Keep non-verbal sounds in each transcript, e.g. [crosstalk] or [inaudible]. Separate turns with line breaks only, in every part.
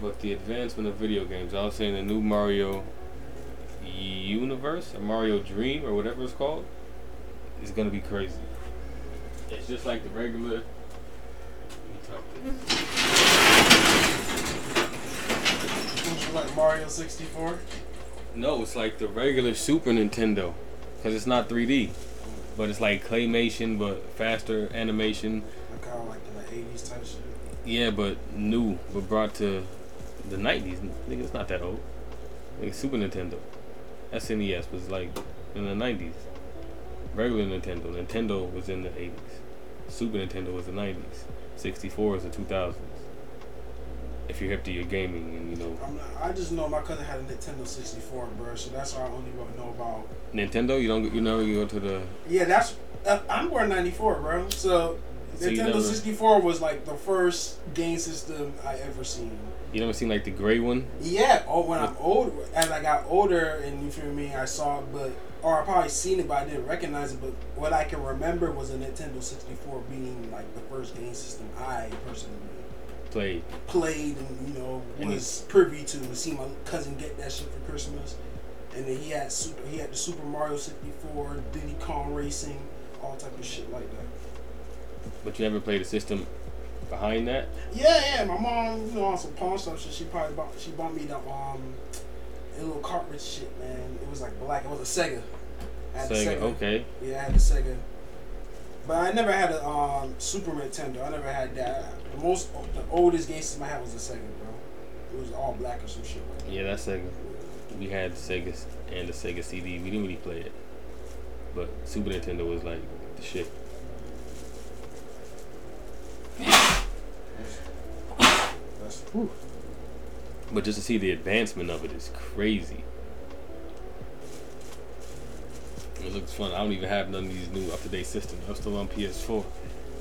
But the advancement of video games, I was saying the new Mario Universe or Mario Dream or whatever it's called is gonna be crazy. It's just like the regular. Let me talk this.
Like Mario 64?
No, it's like the regular Super Nintendo, cause it's not 3D, but it's like claymation but faster animation.
Kind of like the 80s type shit.
Yeah, but new, but brought to the 90s. Nigga, it's not that old. Like Super Nintendo. SNES was like in the 90s. Regular Nintendo. Nintendo was in the 80s. Super Nintendo was the 90s. 64 is the 2000s. If you're hip to your gaming and you know
I'm not, I just know my cousin had a Nintendo 64, bro. So that's all I only know about.
Nintendo, you don't you never go to the
Yeah, that's. Uh, I'm born '94, bro. So.
So
Nintendo
never-
64 was like the first game system I ever seen.
You never seen like the gray one.
Yeah, oh, when I'm older, as I got older, and you feel me, I saw it, but or I probably seen it, but I didn't recognize it. But what I can remember was a Nintendo 64 being like the first game system I personally
Played.
played and you know
And
was privy to. See my cousin get that shit for Christmas, and then he had super, he had the Super Mario 64, Diddy Kong Racing, all type of shit like that.
But you never played a system behind that.
Yeah, yeah. My mom, you know, on some pawn stuff, so she probably bought she bought me the um little cartridge shit, man. It was like black. It was a Sega. I had the
Sega, okay.
Yeah, I had the Sega. But I never had a um Super Nintendo. I never had that. The most the oldest game system I had was a Sega, bro. It was all black or some shit like that.
Yeah, that's Sega. We had the Sega and the Sega CD. We didn't really play it, but Super Nintendo was like the shit. But just to see the advancement of it is crazy. It looks fun. I don't even have none of these new up to date systems. I'm still on PS4,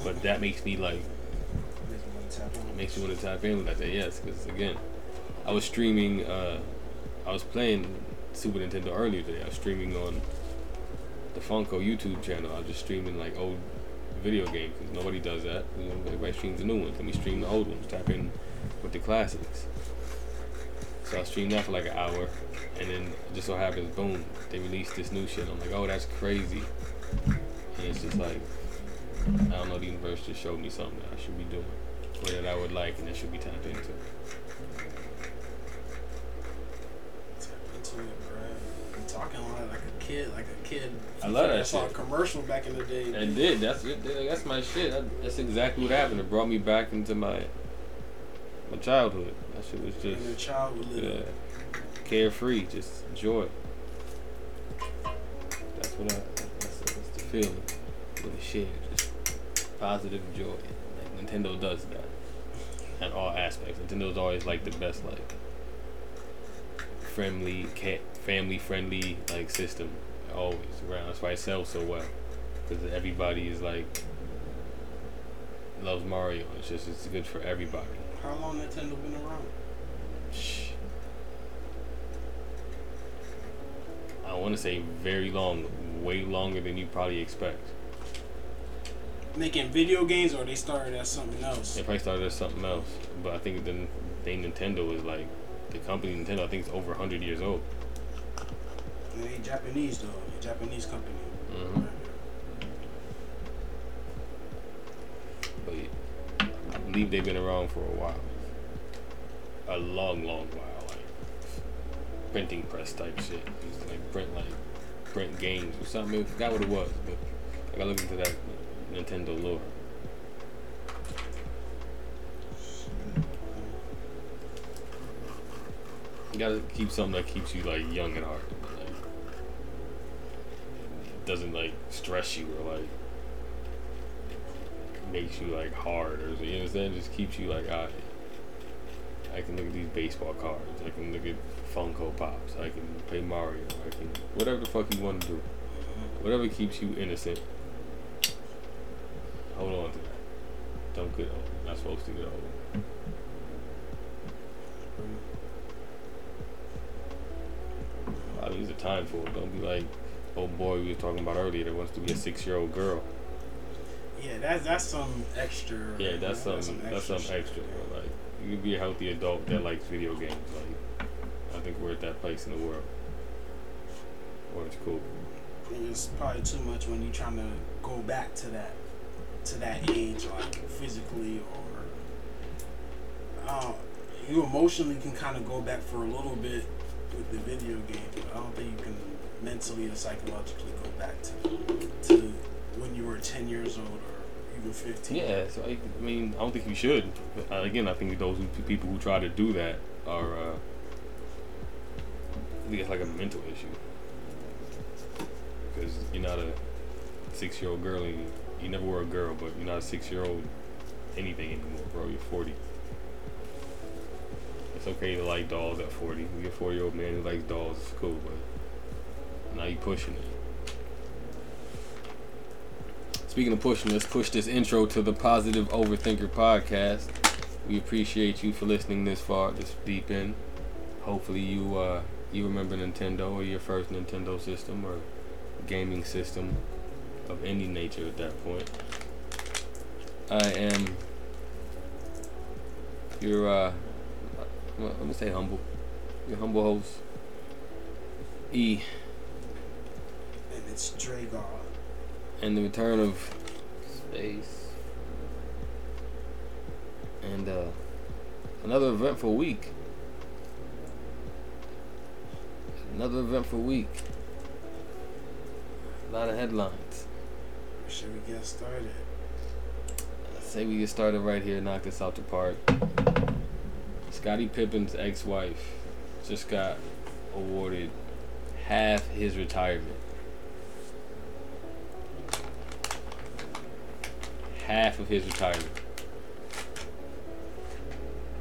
but that makes me like
makes
you want to tap in with that. Yes, because again, I was streaming. Uh, I was playing Super Nintendo earlier today. I was streaming on the Funko YouTube channel. I was just streaming like old video games because nobody does that. You know, everybody streams the new ones. Let me stream the old ones. Tap in with the classics. So I streamed that for like an hour, and then it just so happens, boom, they released this new shit. I'm like, oh, that's crazy. And it's just like, I don't know, the universe just showed me something that I should be doing, or that I would like, and that should be tapped into.
Tap into it, bro. I'm talking like, like a kid, like a kid.
I love that
I saw a
shit.
commercial back in the day.
And did that's it. That's my shit. That's exactly what happened. It brought me back into my my childhood. That shit was
in your
just
childhood.
yeah, carefree, just joy. That's what I. That's, that's the feeling. With the shit, just positive joy. Like Nintendo does that at all aspects. Nintendo's always like the best, like friendly, cat, family friendly like system always around. That's why it sells so well because everybody is like loves Mario. It's just it's good for everybody.
How long Nintendo been around?
Shh. I want to say very long, way longer than you probably expect.
Making video games, or they started as something else?
They probably started as something else, but I think the thing Nintendo is like the company Nintendo. I think it's over hundred years old.
They Japanese though, a Japanese company.
hmm But yeah, I believe they've been around for a while, a long, long while, like printing press type shit. Like print like print games or something. I forgot what it was, but I gotta look into that Nintendo lore. You gotta keep something that keeps you like young at heart. Like, doesn't like stress you or like makes you like hard or you understand? Just keeps you like, alright, I can look at these baseball cards. I can look at Funko Pops. I can play Mario. I can whatever the fuck you want to do. Whatever keeps you innocent. Hold on to that. Don't get old. Not supposed to get old. I mean, there's a time for it. Don't be like, oh boy, we were talking about earlier that wants to be a six-year-old girl.
Yeah, that's that's some extra.
Yeah, that's something. That's something
shit.
extra. Bro. Like you can be a healthy adult that likes video games. Like I think we're at that place in the world where it's cool.
It's probably too much when you're trying to go back to that to that age, like physically or uh, you emotionally can kind of go back for a little bit with the video game, but I don't think you can mentally or psychologically go back to to when you were 10 years old or even 15.
Yeah, so I, I mean, I don't think you should. Uh, again, I think those who, people who try to do that are, uh, I think it's like a mental issue. Because you're not a six-year-old girl, and you, never were a girl, but you're not a six-year-old anything anymore, bro. You're 40. It's okay to like dolls at 40. You're a 40-year-old man who likes dolls. It's cool, but now you pushing it. Speaking of pushing, let's push this intro to the Positive Overthinker podcast. We appreciate you for listening this far, this deep in. Hopefully, you uh, you remember Nintendo or your first Nintendo system or gaming system of any nature at that point. I am your uh, well, let me say humble, your humble host, E,
And it's Dragar.
And the return of space. and uh, another eventful week. Another eventful week. A lot of headlines.
Should we get started?
I say we get started right here knock this out the park. Scottie Pippen's ex-wife just got awarded half his retirement half of his retirement.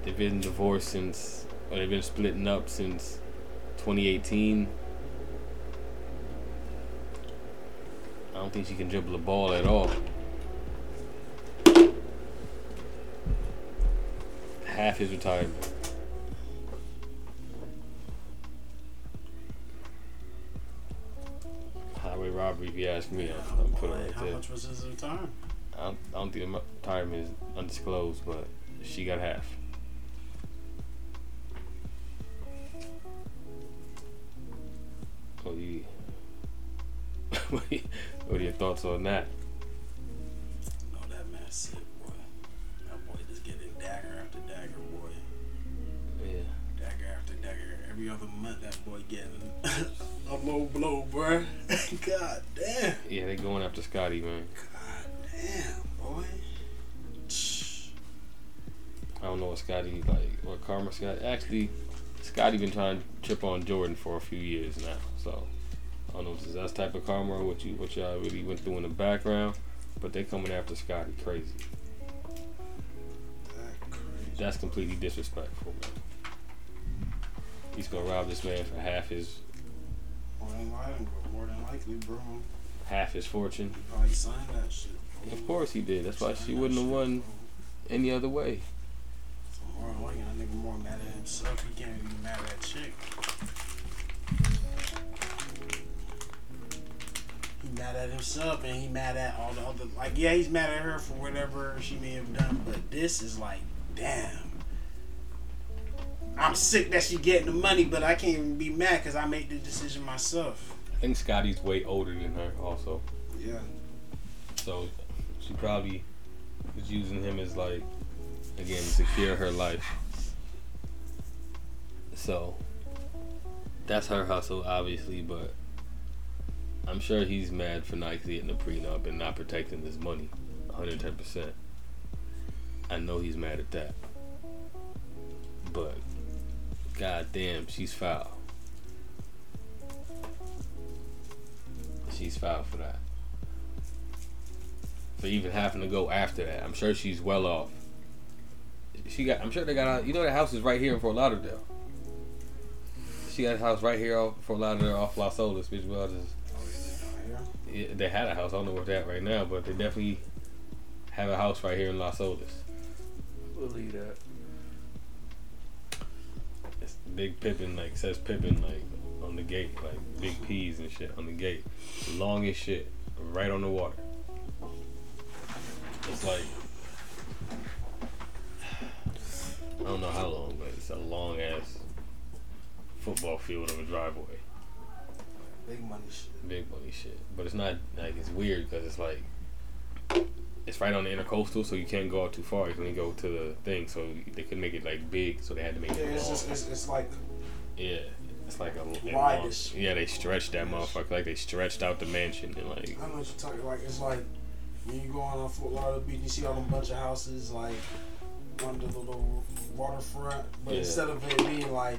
They've been divorced since, or they've been splitting up since 2018. I don't think she can dribble a ball at all. Half his retirement. Highway robbery, if you ask me. I'm, I'm putting it right
How
there.
much was his retirement?
I don't, think the retirement is undisclosed, but she got half. What are you- [laughs] what are your thoughts on that? Scott. Scottie been trying to trip on Jordan for a few years now, so I don't know if that's type of karma or what you what y'all really went through in the background, but they coming after Scottie crazy.
That crazy.
That's completely disrespectful, man. He's gonna rob this man for half his
More than likely, more than likely, bro.
half his fortune.
He probably signed that shit. bro.
Of course he did. That's why she wouldn't have won any other way.
So more than likely, that nigga more mad at himself. He can't be mad at that chick. He mad at himself and he mad at all the other. Like, yeah, he's mad at her for whatever she may have done, but this is like, damn. I'm sick that she getting the money, but I can't even be mad because I made the decision myself.
I think Scottie's way older than her, also.
Yeah.
So she probably was using him as like again to secure her life. So that's her hustle, obviously, but I'm sure he's mad for not getting a prenup and not protecting his money, 110 percent. I know he's mad at that, but god damn, she's foul. She's foul for that for even having to go after that. I'm sure she's well off. she got. I'm sure they got. A, you know, the house is right here in Fort Lauderdale. She got a house right here off Fort Lauderdale off Las Olas, bitch. Well, just yeah, they had a house. I don't know where they're at right now, but they definitely have a house right here in Las Olas.
Believe that.
It's big Pippin, like says Pippen, like on the gate, like big P's and shit on the gate. Long as shit, right on the water. It's like I don't know how long, but it's a long ass football field of a driveway.
Big money shit.
Big money shit, but it's not like it's weird because it's like it's right on the intercoastal, so you can't go out too far. You can only go to the thing, so they could make it like big, so they had to make
Yeah,
it
it's just it's, it's like
Yeah, it's like a a
Wide
Yeah, they stretched that motherfucker like they stretched out the mansion and like
I know what you're talking like. It's like when you go on a Fort Lauderdale Beach, you see all them bunch of houses like on the little waterfront, but
Yeah.
instead of it being like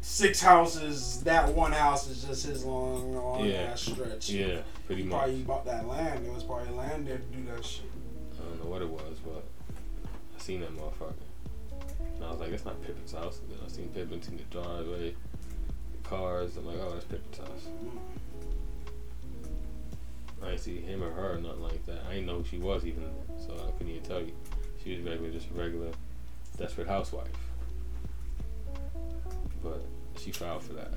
six houses, that one house is just his long, long
Yeah.
ass stretch.
yeah, pretty
He
much.
probably bought that land. It was probably land there to do that shit.
I don't know what it was, but I seen that motherfucker. And I was like, that's not Pippen's house. And then I seen Pippen, in the driveway, the cars. I'm like, oh, that's Pippen's house. I didn't see him or her, or nothing like that. I didn't know who she was even, so I couldn't even tell you. She was regular, just a regular desperate housewife. But she filed for that.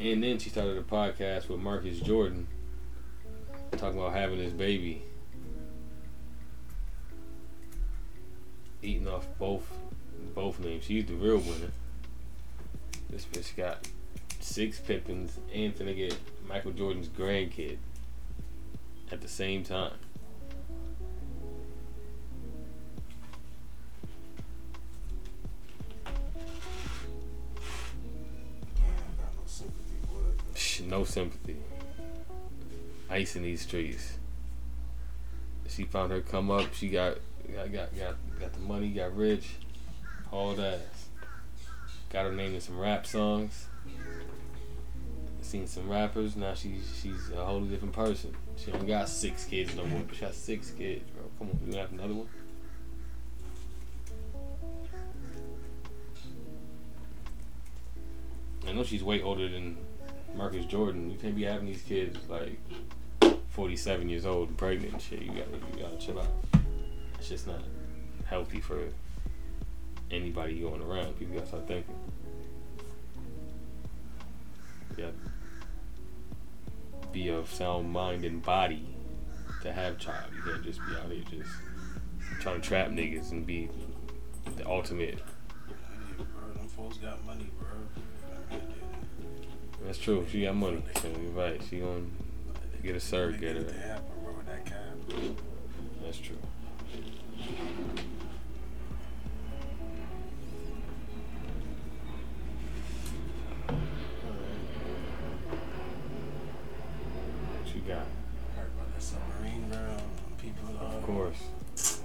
And then she started a podcast with Marcus Jordan, talking about having his baby, eating off both both names. She's the real winner. This bitch got six Pippens and finna get Michael Jordan's grandkid at the same time.
No sympathy.
Ice in these streets. She found her come up. She got got got got, got the money. Got rich. All that. Got her name in some rap songs. Seen some rappers. Now she's she's a wholly different person. She don't got six kids no more. But she got six kids, bro. Come on, you gonna have another one? I know she's way older than Marcus Jordan. You can't be having these kids like 47 years old and pregnant and shit. You gotta, you gotta chill out. It's just not healthy for anybody going around. People gotta start thinking. Gotta be of sound mind and body to have child. You can't just be out here just trying to trap niggas and be the ultimate.
Bro, them folks got money, bro.
That's true. She got money. So you're right. She gonna get a surrogate.
Make
or-
it happen, bro, with that.
That's true. What you got?
Heard about that submarine, bro. People, uh,
Of course.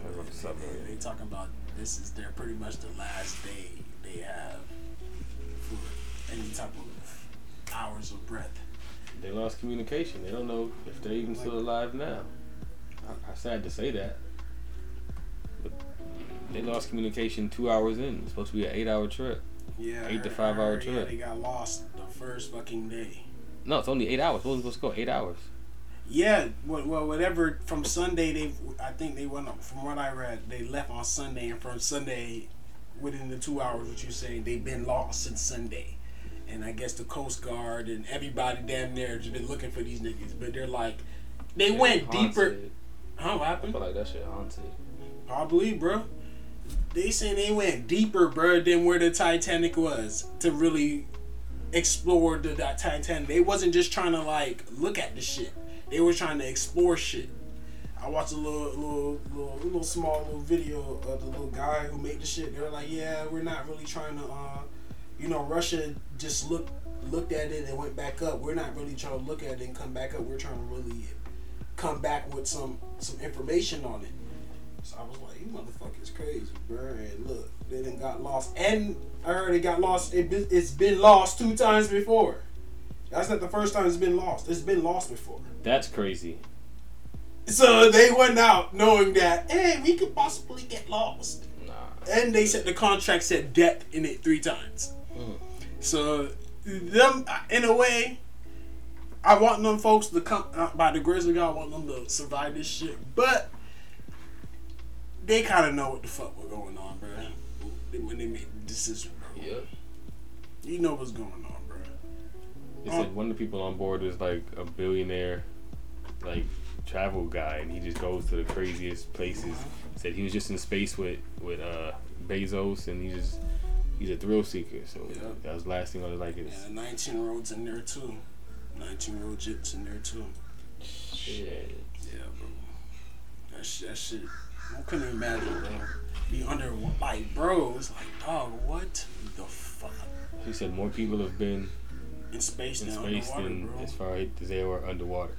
Heard about the
They, they talking about this is their pretty much the last day they have of of breath.
They lost communication. They don't know if they're even still alive now. I, I sad to say that. But they lost communication two hours in. It's supposed to be an eight hour trip.
Yeah,
Eight to five hour
heard, Yeah,
trip.
they got lost the first fucking day.
No, it's only eight hours. What was supposed to go? Eight hours.
Yeah, well, well, whatever. From Sunday, they I think they went up. From what I read, they left on Sunday, and from Sunday, within the two hours, what you say, they've been lost since Sunday. And I guess the Coast Guard and everybody damn near has been looking for these niggas, but they're like, they went deeper.
Haunted.
Huh? What
I
happened?
feel like that shit haunted.
Probably, bro. They saying they went deeper, bro, than where the Titanic was to really explore the that Titanic. They wasn't just trying to like look at the shit. They were trying to explore shit. I watched a little, little, little, little small little video of the little guy who made the shit. They were like, "Yeah, we're not really trying to, uh, you know, Russia just looked looked at it and went back up. We're not really trying to look at it and come back up. We're trying to really come back with some some information on it." So I was like, "You motherfuckers crazy, bro." And look, they done got lost, and I heard it got lost. It been, it's been lost two times before. That's not the first time it's been lost. It's been lost before.
That's crazy.
So they went out knowing that, hey, we could possibly get lost.
Nah.
And they said the contract said depth in it three times. So them in a way, I want them folks to come uh, by the Grizzly God. I want them to survive this shit, but they kind of know what the fuck was going on, bro. When they made the decision, bro.
Yep.
You know what's going on, bro.
They said one of the people on board is like a billionaire, like travel guy, and he just goes to the craziest places. Said he was just in space with with uh, Bezos, and he just he's a thrill seeker. So
Yeah.
that was the last thing I his like
Yeah,
is
19 roads in there too. 19 year old jits in there too.
Shit.
Yeah, bro. That shit, that shit. I couldn't imagine, bro. Be under like, bro. It's like, dog, what the fuck?
he said more people have been
In space
in space than
bro.
as far as they were underwater.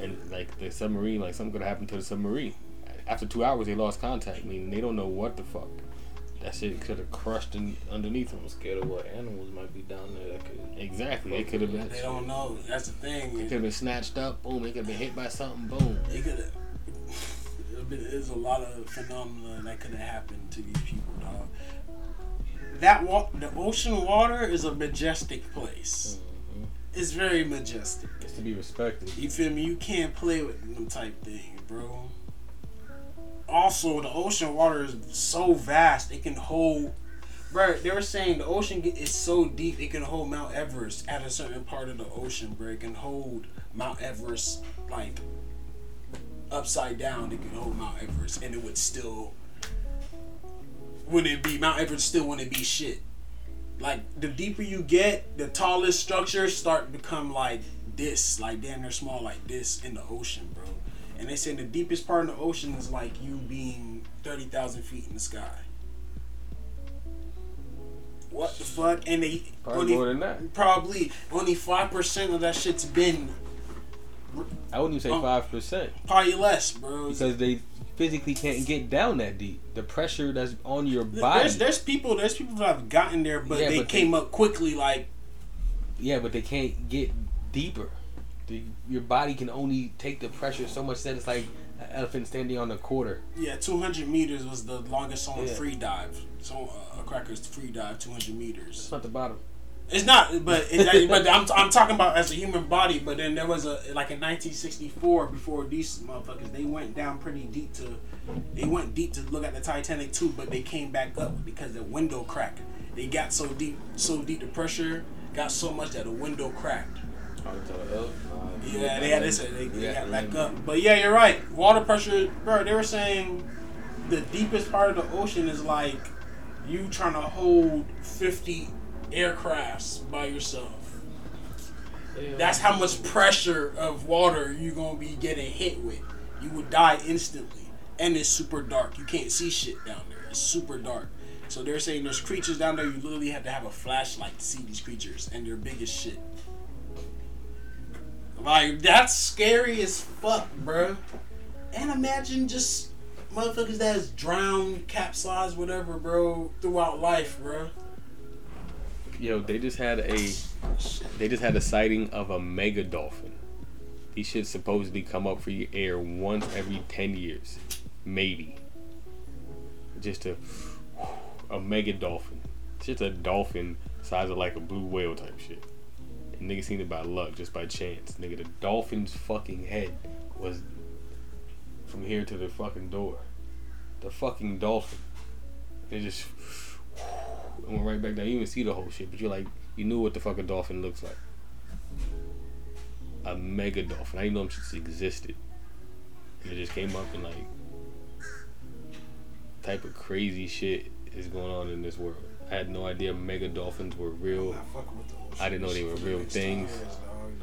And like the submarine, like something could happen to the submarine. After two hours, they lost contact. I mean, they don't know what the fuck. That shit could have crushed in, underneath them.
I'm scared of what animals might be down there that could.
Exactly, it could have been.
They don't know. That's the thing.
It could have been snatched up. Boom, it could have been hit by something. Boom.
It could have. [sighs] There's a lot of phenomena that could have happened to these people, dog. That wa- the ocean water is a majestic place. Mm-hmm. It's very majestic.
It's to be respected.
You feel me? You can't play with them type things, bro. Also, the ocean water is so vast; it can hold. Bro, they were saying the ocean is so deep it can hold Mount Everest at a certain part of the ocean, bro. It can hold Mount Everest like upside down. It can hold Mount Everest, and it would still wouldn't it be Mount Everest still wouldn't be shit. Like the deeper you get, the tallest structures start to become like this, like damn they're small like this in the ocean, bro. And they say the deepest part of the ocean is like you being thirty thousand feet in the sky. What the fuck? And they
Probably
only-
more than that.
Probably only five percent of that shit's been
I wouldn't even say
Oh.
five percent
probably less, bro.
because they physically can't get down that deep. The pressure that's on your body.
There's there's people there's people that have gotten there, but
Yeah,
they
but they-
came up quickly. Like
yeah, but they can't get deeper. The, your body can only take the pressure so much that it's like an elephant standing on a quarter.
yeah, 200 meters was the longest on
Yeah.
free dive. So uh, a cracker's free dive 200 meters.
It's not the bottom.
It's not, but it, but I'm, I'm talking about as a human body. But then there was a like in 1964 before these motherfuckers they went down pretty deep to they went deep to look at the Titanic too, but they came back up because the window cracked. They got so deep, so deep the pressure got so much that the window cracked. Yeah, they had this. They, they
Yeah,
got back up. But yeah, you're right. Water pressure, bro. They were saying the deepest part of the ocean is like you trying to hold 50 aircrafts by yourself. That's how much pressure of water you're gonna be getting hit with. You would die instantly, and it's super dark. You can't see shit down there. It's super dark. So they're saying there's creatures down there. You literally have to have a flashlight to see these creatures, and they're big as shit. Like that's scary as fuck, bro. And imagine just motherfuckers that has drowned, capsized, whatever, bro, throughout life, bro.
Yo, they just had a they just had a sighting of a mega dolphin. These shit supposedly come up for your air once every ten years, maybe. Just a a mega dolphin. Just a dolphin size of like a blue whale type shit. Nigga seen it by luck, just by chance. Nigga, the dolphin's fucking head was from here to the fucking door. The fucking dolphin. It just [sighs] went right back down. You didn't even see the whole shit, but you're like, you knew what the fucking dolphin looks like. A mega dolphin. I didn't know them shits existed. And it just came up and like, type of crazy shit is going on in this world. I had no idea mega dolphins were real.
Not fucking with the ocean.
I didn't know they were real things.
stars.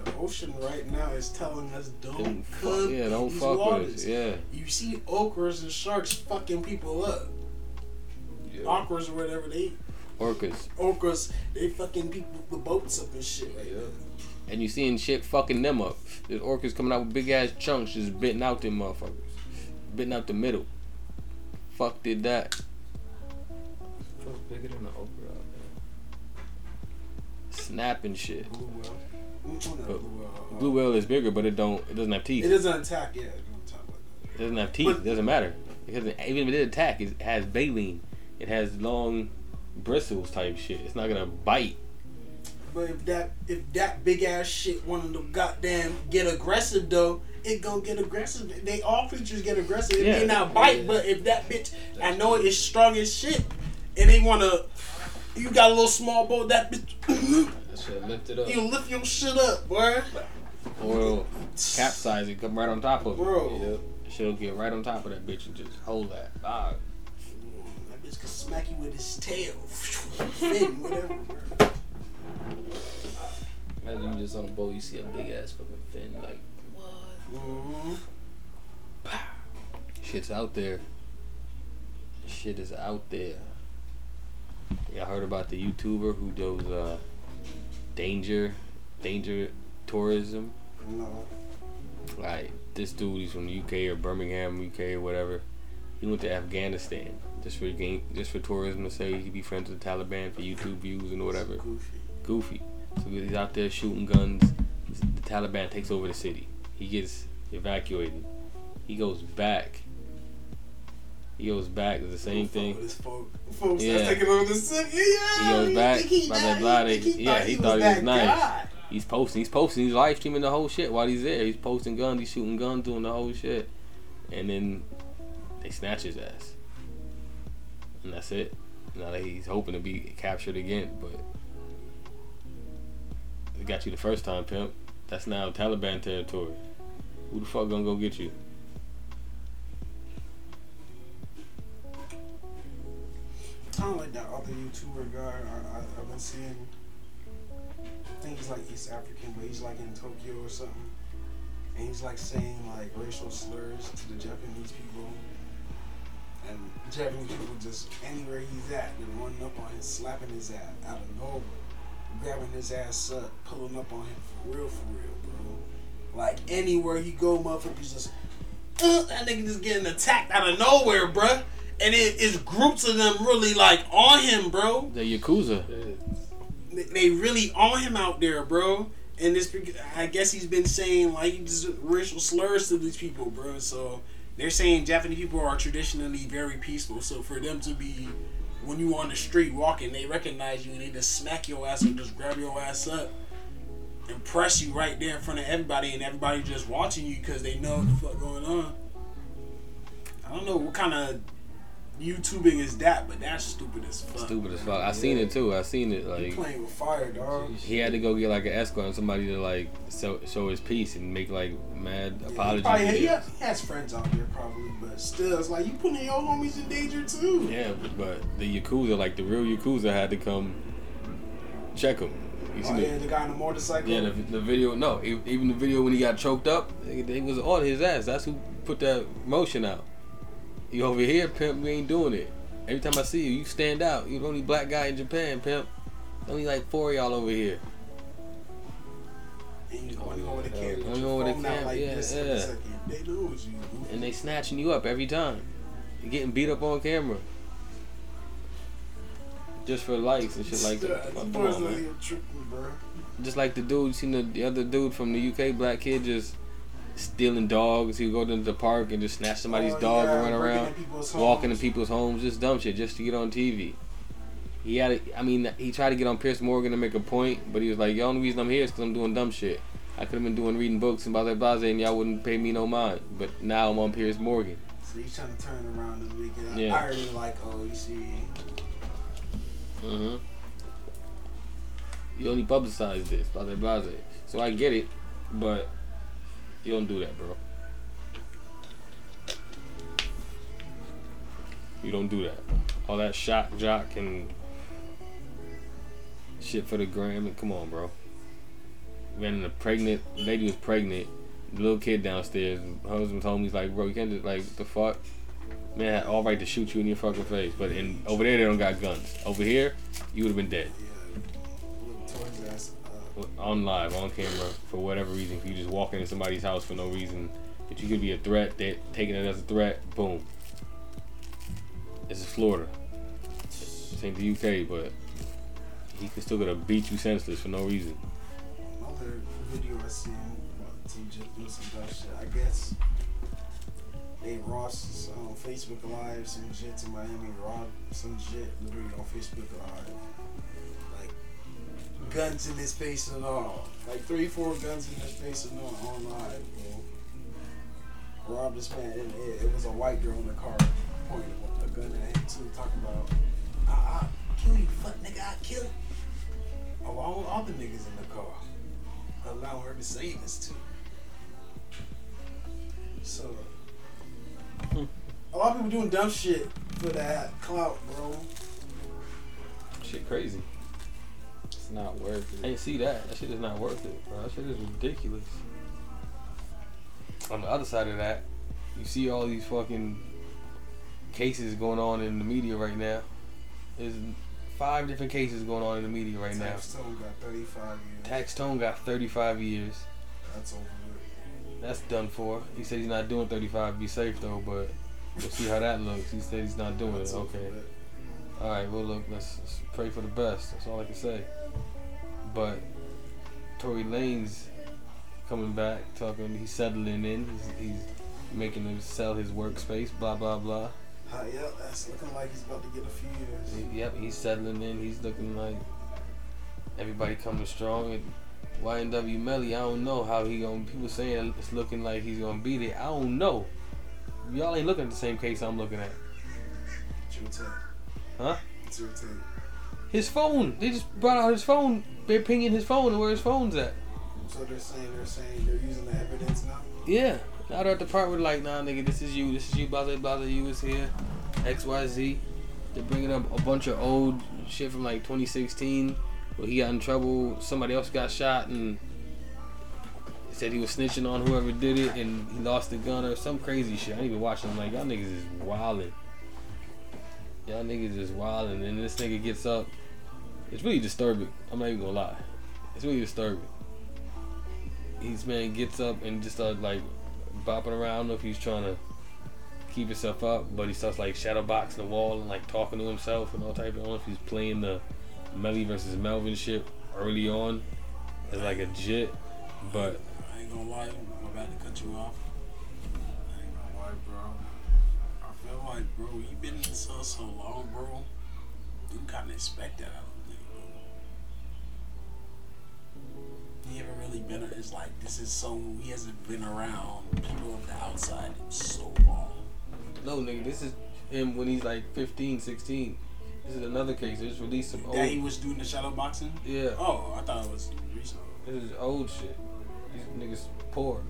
The ocean right now is telling us don't,
Don't fuck, yeah, don't
these
fuck
waters.
with us. Yeah.
You see okras and sharks fucking people up. Okras or whatever they
Orcas.
okras they fucking people the boats up and shit. Like,
And you seeing shit fucking them up. There's orcas coming out with big ass chunks just bitting out them motherfuckers. Bitting out the middle. Fuck did that.
What's bigger than the okra out
Snapping shit.
Blue whale.
But
Blue whale?
Uh, blue whale is bigger, but it don't. It doesn't have teeth.
It doesn't attack. Yeah, it doesn't attack like
It doesn't have teeth.
But-
it doesn't matter because even if it did attack, it has baleen. It has long bristles type shit. It's not gonna bite.
But if that if that big ass shit wanted to goddamn get aggressive though, it gonna get aggressive. They all creatures get aggressive. It
Yeah.
may not bite, but if that bitch, I know it is strong as shit, and they wanna, you got a little small boat. That bitch,
That shit lifted up.
you lift your shit up, boy.
Or capsize it, come right on top of it.
Bro.
Yep. She'll get right on top of that bitch and just hold that. Ah,
That bitch can smack you with his tail, [laughs] fin, whatever. Bro.
Imagine you just on a boat, you see a big ass fucking fin, like,
Mm-hmm.
Shit's out there. Shit is out there. Y'all heard about the YouTuber who does uh, danger, danger tourism?
No.
Like this dude, he's from the UK or Birmingham, UK or whatever. He went to Afghanistan just for game, just for tourism to say he be friends with the Taliban for YouTube views and whatever.
Goofy.
Goofy. So he's out there shooting guns. The Taliban takes over the city. He gets evacuated. He goes back. He goes back. The same thing.
Folk, folks
Yeah.
that's taking over the city. Yeah,
He goes back,
he
blah, blah, blah, they- yeah, he thought he was
that
nice.
guy.
He's posting. He's posting. He's live streaming the whole shit while he's there. He's posting guns. He's shooting guns, doing the whole shit. And then they snatch his ass. And that's it. Now that he's hoping to be captured again, but they got you the first time, pimp. That's now Taliban territory. Who the fuck gonna go get you?
Kind of like that other YouTuber guy I, I, I've been seeing. I think he's like East African, but he's like in Tokyo or something. And he's like saying like racial slurs to the Japanese people. And Japanese people just anywhere he's at, they're running up on him, slapping his ass out of nowhere, grabbing his ass up, pulling up on him for real, for real, bro. Like anywhere he go, motherfuckers just uh, that nigga just getting attacked out of nowhere, bruh. And it, it's groups of them really like on him, bro.
The Yakuza.
They- They really on him out there, bro. And this, I guess he's been saying like just racial slurs to these people, bro. So they're saying Japanese people are traditionally very peaceful. So for them to be, when you on the street walking, they recognize you and they just smack your ass or just grab your ass up and press you right there in front of everybody, and everybody just watching you because they know what the fuck going on. I don't know what kind of YouTubing is that, but that's stupid as fuck.
Stupid as fuck. I seen it too. I seen it
You
like
playing with fire, dog.
he had to go get like an escort and somebody to like show, show his peace and make like mad
Yeah, he, probably, he, has, he has friends out there probably, but still, it's like you putting your homies in danger too.
Yeah, but, but the Yakuza, like the real Yakuza, had to come check him. You
Oh
the-
yeah, the guy on the motorcycle.
yeah, the, the video. No, e- even the video when he got choked up, it, it was on his ass. That's who put that motion out. You over here, pimp. We ain't doing it. Every time I see you, you stand out. You're the only black guy in Japan, pimp. Only like four of y'all over here.
and you only go with the
Oh,
camera.
Only go with the camera,
like
yeah,
this
yeah.
second. They it's you.
and they snatching you up every time. You're getting beat up on camera. Just for likes and shit like that.
These
Come
boys
on,
out
man.
tripping, bro.
Just like the dude, you seen the, the other dude from the UK, black kid, just stealing dogs. He would go to the park and just snatch somebody's
Oh,
dog
yeah,
and run around,
in
walking in people's homes, just dumb shit, just to get on TV. He had, a, I mean, he tried to get on Piers Morgan to make a point, but he was like, "The only reason I'm here is because I'm doing dumb shit. I could have been doing reading books and blah blah blah, and y'all wouldn't pay me no mind. But now I'm on Piers Morgan.
So he's trying to turn around and make it
Yeah.
irony, like, oh, you see,
Mm-hmm. You only publicize this, blah blah blah. So I get it, but you don't do that, bro. You don't do that. All that shock jock and shit for the gram. Come on, bro. Man, the pregnant lady was pregnant. The little kid downstairs. Husband told me he's like, bro, you can't just like the fuck. Man, all right to shoot you in your fucking face, but in over there they don't got guns. Over here, you would have been dead on live, on camera, for whatever reason. If you just walk into somebody's house for no reason, that you could be a threat. They're taking it as a threat. Boom. This is Florida. This ain't the UK, but he could still gonna beat you senseless for no reason.
no other video I seen uh, about some just doing some dumb shit. I guess they Ross on um, Facebook Live some shit to Miami Rob some shit literally on Facebook Live. Guns in his face and all. Like three, four guns in his face and all on live, bro. Rob this man and it, it was a white girl in the car pointing a gun at him too, talking about I, I kill you, fuck nigga, I kill you. With all the niggas in the car. Allow her to save us too. So a lot of people doing dumb shit for that clout, bro.
Shit crazy.
It's not worth
I
it.
ain't see that. That shit is not worth it, bro. That shit is ridiculous. On the other side of that, you see all these fucking cases going on in the media right now. There's five different cases going on in the media right now.
Taxstone got 35 years.
Taxstone got 35 years.
That's over with.
That's done for. He said he's not doing 35. Be safe though, but we'll see how that looks. He said he's not doing it.
That's over
Okay.
with.
All right. Well, look. Let's, let's pray for the best. That's all I can say. But Tory Lanez coming back, talking. He's settling in. He's, he's making him sell his workspace. Blah blah blah.
Uh, yep, that's looking like he's about to get a few years.
He- Yep. He's settling in. He's looking like everybody coming strong. And YNW Melly, I don't know how he gonna. People saying it's looking like he's gonna beat it. I don't know. Y'all ain't looking at the same case I'm looking at.
It's your take.
Huh?
It's your take.
His phone. They just brought out his phone. They're pinging his phone and where his phone's at.
So they're saying they're saying they're using the evidence now.
Yeah. Now they're at the part where like, nah, nigga, this is you. This is you. Blah blah blah. You was here. X Y Z. They're bringing up a bunch of old shit from like 2016 where he got in trouble. Somebody else got shot and said he was snitching on whoever did it and he lost the gun or some crazy shit. I ain't even watching. I'm like, y'all niggas is wildin'. Y'all niggas is wildin'. And this nigga gets up. It's really disturbing. I'm not even gonna lie. It's really disturbing. He's man gets up and just starts like bopping around. I don't know if he's trying to keep himself up, but he starts like shadow boxing the wall and like talking to himself and all type. of I don't know if he's playing the Melly versus Melvin shit early on as like a jit, but
I ain't gonna lie, I'm about to cut you off. I ain't gonna lie, bro. I feel like, bro, you been in this cell so long, bro. You kind of expect that out He haven't really been. It's like this is so. He hasn't been around people on the outside in so long.
no nigga, this is him when he's like 15, 16. This is another case. They just released some old.
That he was doing the shadow boxing.
Yeah.
Oh, I thought it was recent.
This is old shit. These niggas poor.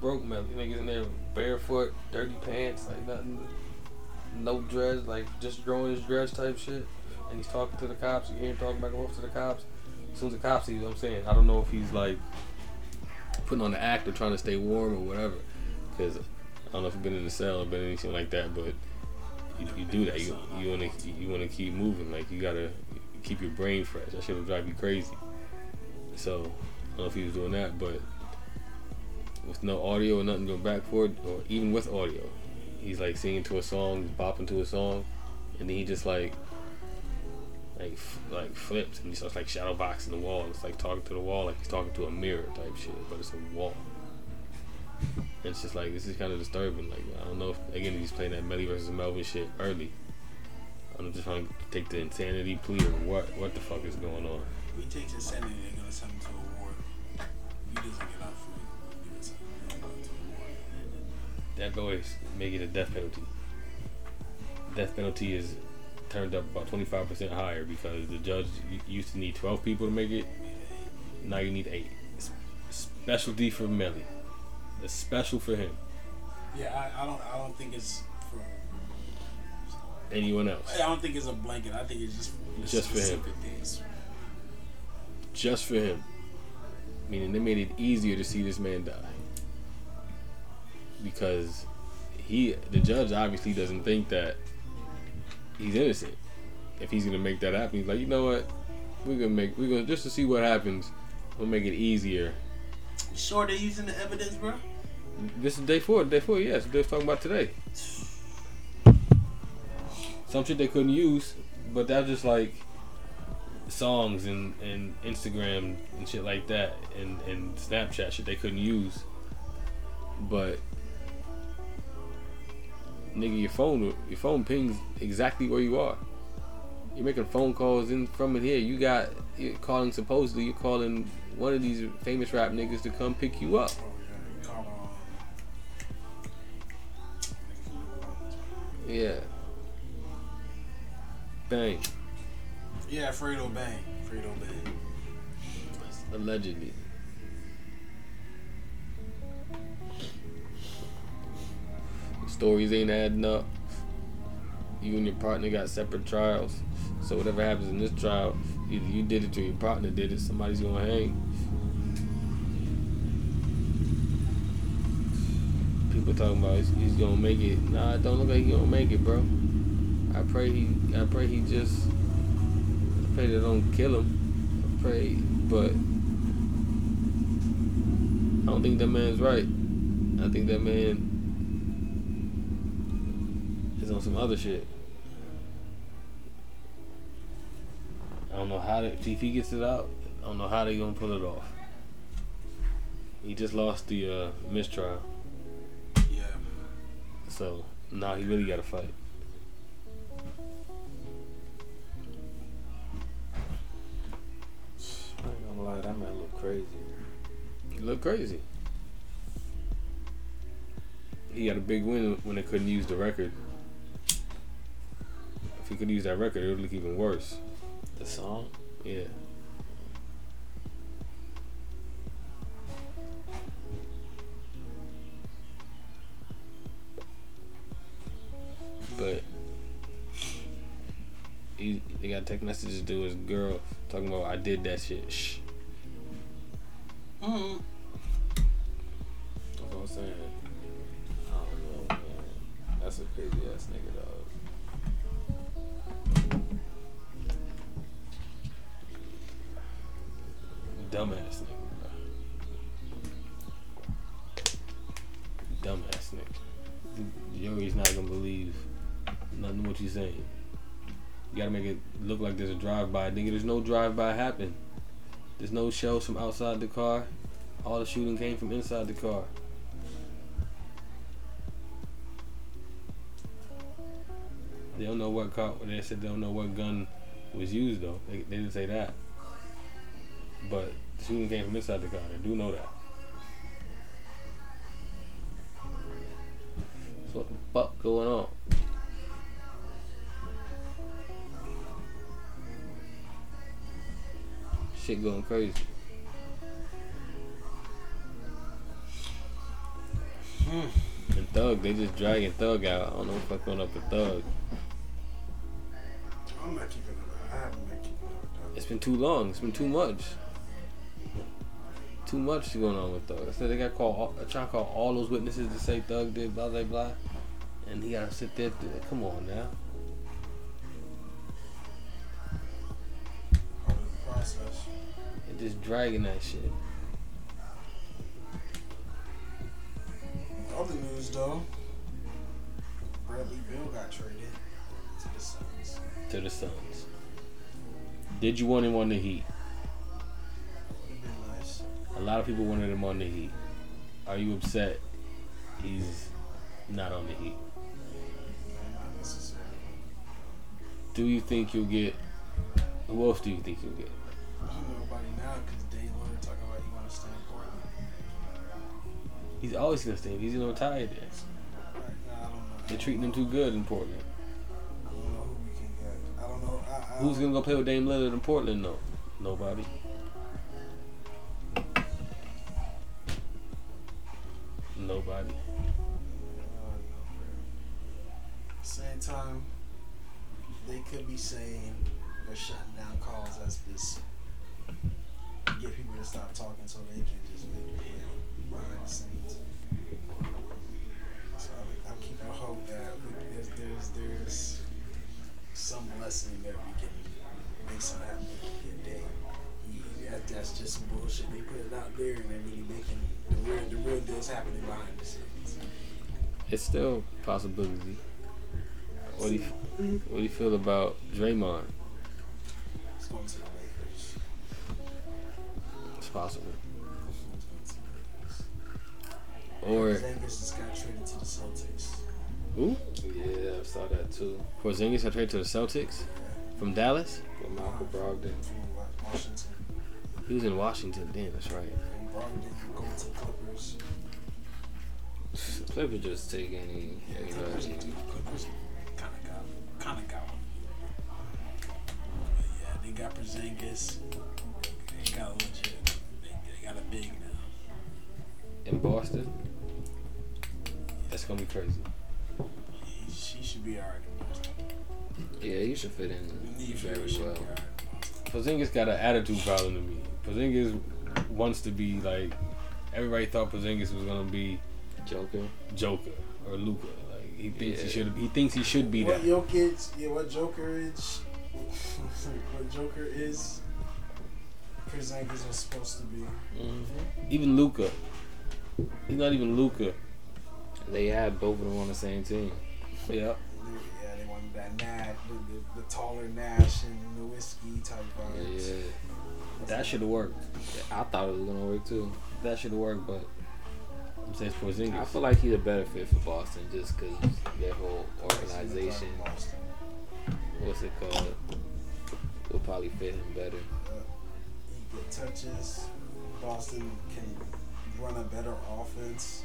Broke Melly. Niggas in there barefoot, dirty pants, like nothing. No dreads, like just growing his dreads type shit. And he's talking to the cops. You hear him talking back and forth to the cops. As soon as the cops see what I'm saying, I don't know if he's like putting on the act or trying to stay warm or whatever. Because I don't know if you've been in the cell or been anything like that, but you, you do that. You you wanna you wanna keep moving. Like you gotta keep your brain fresh. That shit will drive you crazy. So I don't know if he was doing that, but with no audio or nothing going back for it, or even with audio, he's like singing to a song, bopping to a song, and then he just like like f- like flips and he starts like shadow boxing the wall. and It's like talking to the wall, like he's talking to a mirror type shit, but it's a wall. And it's just like this is kind of disturbing. Like I don't know if again he's playing that Melly versus Melvin shit early. I'm just trying to take the insanity plea or what what the fuck is going on.
If he takes insanity, they're gonna send him to a ward. If he doesn't get out for it, they're gonna to a ward.
that always make it a death penalty. Death penalty is turned up about 25% higher because the judge used to need 12 people to make it. Now you need eight. Specialty for Melly. It's special for him.
Yeah, I, I don't. I don't think it's for.
Anyone else?
I don't think it's a blanket. I think it's just
Just for him.
things.
Just for him. Meaning they made it easier to see this man die. Because he, the judge obviously doesn't think that he's innocent. If he's gonna make that happen, he's like, you know what? We're gonna make, we're gonna just to see what happens. We'll make it easier.
Sure, they're using the evidence, bro.
This is day four. Day four, yes. They're talking about today. Some shit they couldn't use, but that's just like songs and, and Instagram and shit like that and, and Snapchat shit they couldn't use. But nigga, your phone your phone pings exactly where you are. You're making phone calls in from it here. You got you're calling supposedly you're calling one of these famous rap niggas to come pick you up.
Yeah, you call,
Yeah. Bang.
Yeah, Fredo Bang. Fredo Bang.
Allegedly. Stories ain't adding up. You and your partner got separate trials. So whatever happens in this trial, either you did it or your partner did it. Somebody's gonna hang. People talking about he's, he's gonna make it. Nah, it don't look like he gonna make it, bro. I pray he. I pray he just. I pray they don't kill him. I pray, but I don't think that man's right. I think that man on some other shit. I don't know how to, if he gets it out. I don't know how they gonna pull it off. He just lost the uh, mistrial,
Yeah.
so now he really got to fight.
I ain't gonna lie, that man look crazy.
He look crazy. He got a big win when they couldn't use the record. If he could use that record, it would look even worse.
The song?
Yeah. But he, they got text messages to his girl talking about I did that shit. Shh.
Mm-hmm.
That's what I'm saying. I don't know, man. That's a crazy ass nigga, dog.
Dumbass nigga. Dumbass nigga. Jury's not gonna believe nothing what you saying. You gotta make it look like there's a drive-by. Nigga, there's no drive-by happen. There's no shells from outside the car. All the shooting came from inside the car. They don't know what car. They said they don't know what gun was used though. They, they didn't say that. But the shooting came from inside the car. They do know that. So what the fuck going on? Shit going crazy. Hmm. And Thug, they just dragging Thug out. I don't know what the fuck going up with Thug.
I'm not keeping it. I haven't been keeping it.
It's been too long. It's been too much. Too much going on with Thug. I said they got call, all- trying to call all those witnesses to say Thug did blah blah blah, and he gotta sit there. th- Come on now.
Part of the process.
And just dragging that shit.
Other news though. Bradley Beal got traded to the Suns.
to the Suns. Did you want him on the Heat? A lot of people wanted him on the Heat. Are you upset he's not on the Heat? Do you think you'll get? Who else do you think you'll get?
Nobody now because Dame Lillard talking about he want to stay in Portland.
He's always gonna stay. He's gonna retire there.
Right now, I don't know.
They're treating him too good in Portland.
I don't know who we can get. I don't know. I, I
Who's gonna go play with Dame Lillard in Portland though? Nobody. Nobody.
Same time, they could be saying they're shutting down calls as this get people to stop talking so they can just play behind the scenes. So I'm keeping hope that there's there's there's some lesson that we can make something happen with Day. He, that, that's just some bullshit. They put it out there and they're really making the real the real deals happening behind the scenes.
It's still a possibility. What do you What do you feel about Draymond?
It's going to the Lakers.
It's possible. Or
Porzingis just got traded to the Celtics.
who?
Yeah, I saw that too.
Porzingis got traded to the Celtics from Dallas.
With Michael Brogdon.
From Wa- Washington.
He was in Washington then. That's right.
And Brogdon going to Clippers.
Clippers just take any
Clippers,
anybody.
Clippers kind of got, kind of got. But yeah, they got Porzingis. They got legit. They, they got a big now.
In Boston. That's gonna be crazy.
He, she should be alright in Boston.
Yeah, he should fit in
should,
very well.
alright in Boston.
Porzingis got an attitude problem to me. Porzingis wants to be like everybody thought Porzingis was gonna be
Joker.
Joker or Luka. Like he thinks he should. He thinks he should be
What
that.
Jokic, yeah, what Joker is, [laughs] what Joker is, Porzingis was supposed to be. Mm-hmm.
Even Luka. He's not even Luka.
They had both of them on the same team.
Yeah.
Yeah, they wanted that Nash, the, the, the taller Nash and the Nowitzki type vibes.
Yeah,
That should have worked.
I thought it was gonna work too.
That should have worked, but I'm saying it's Porzingis.
I feel like he's a better fit for Boston just because their whole organization, what's it called, will probably fit him better.
He get touches. Boston can run a better offense.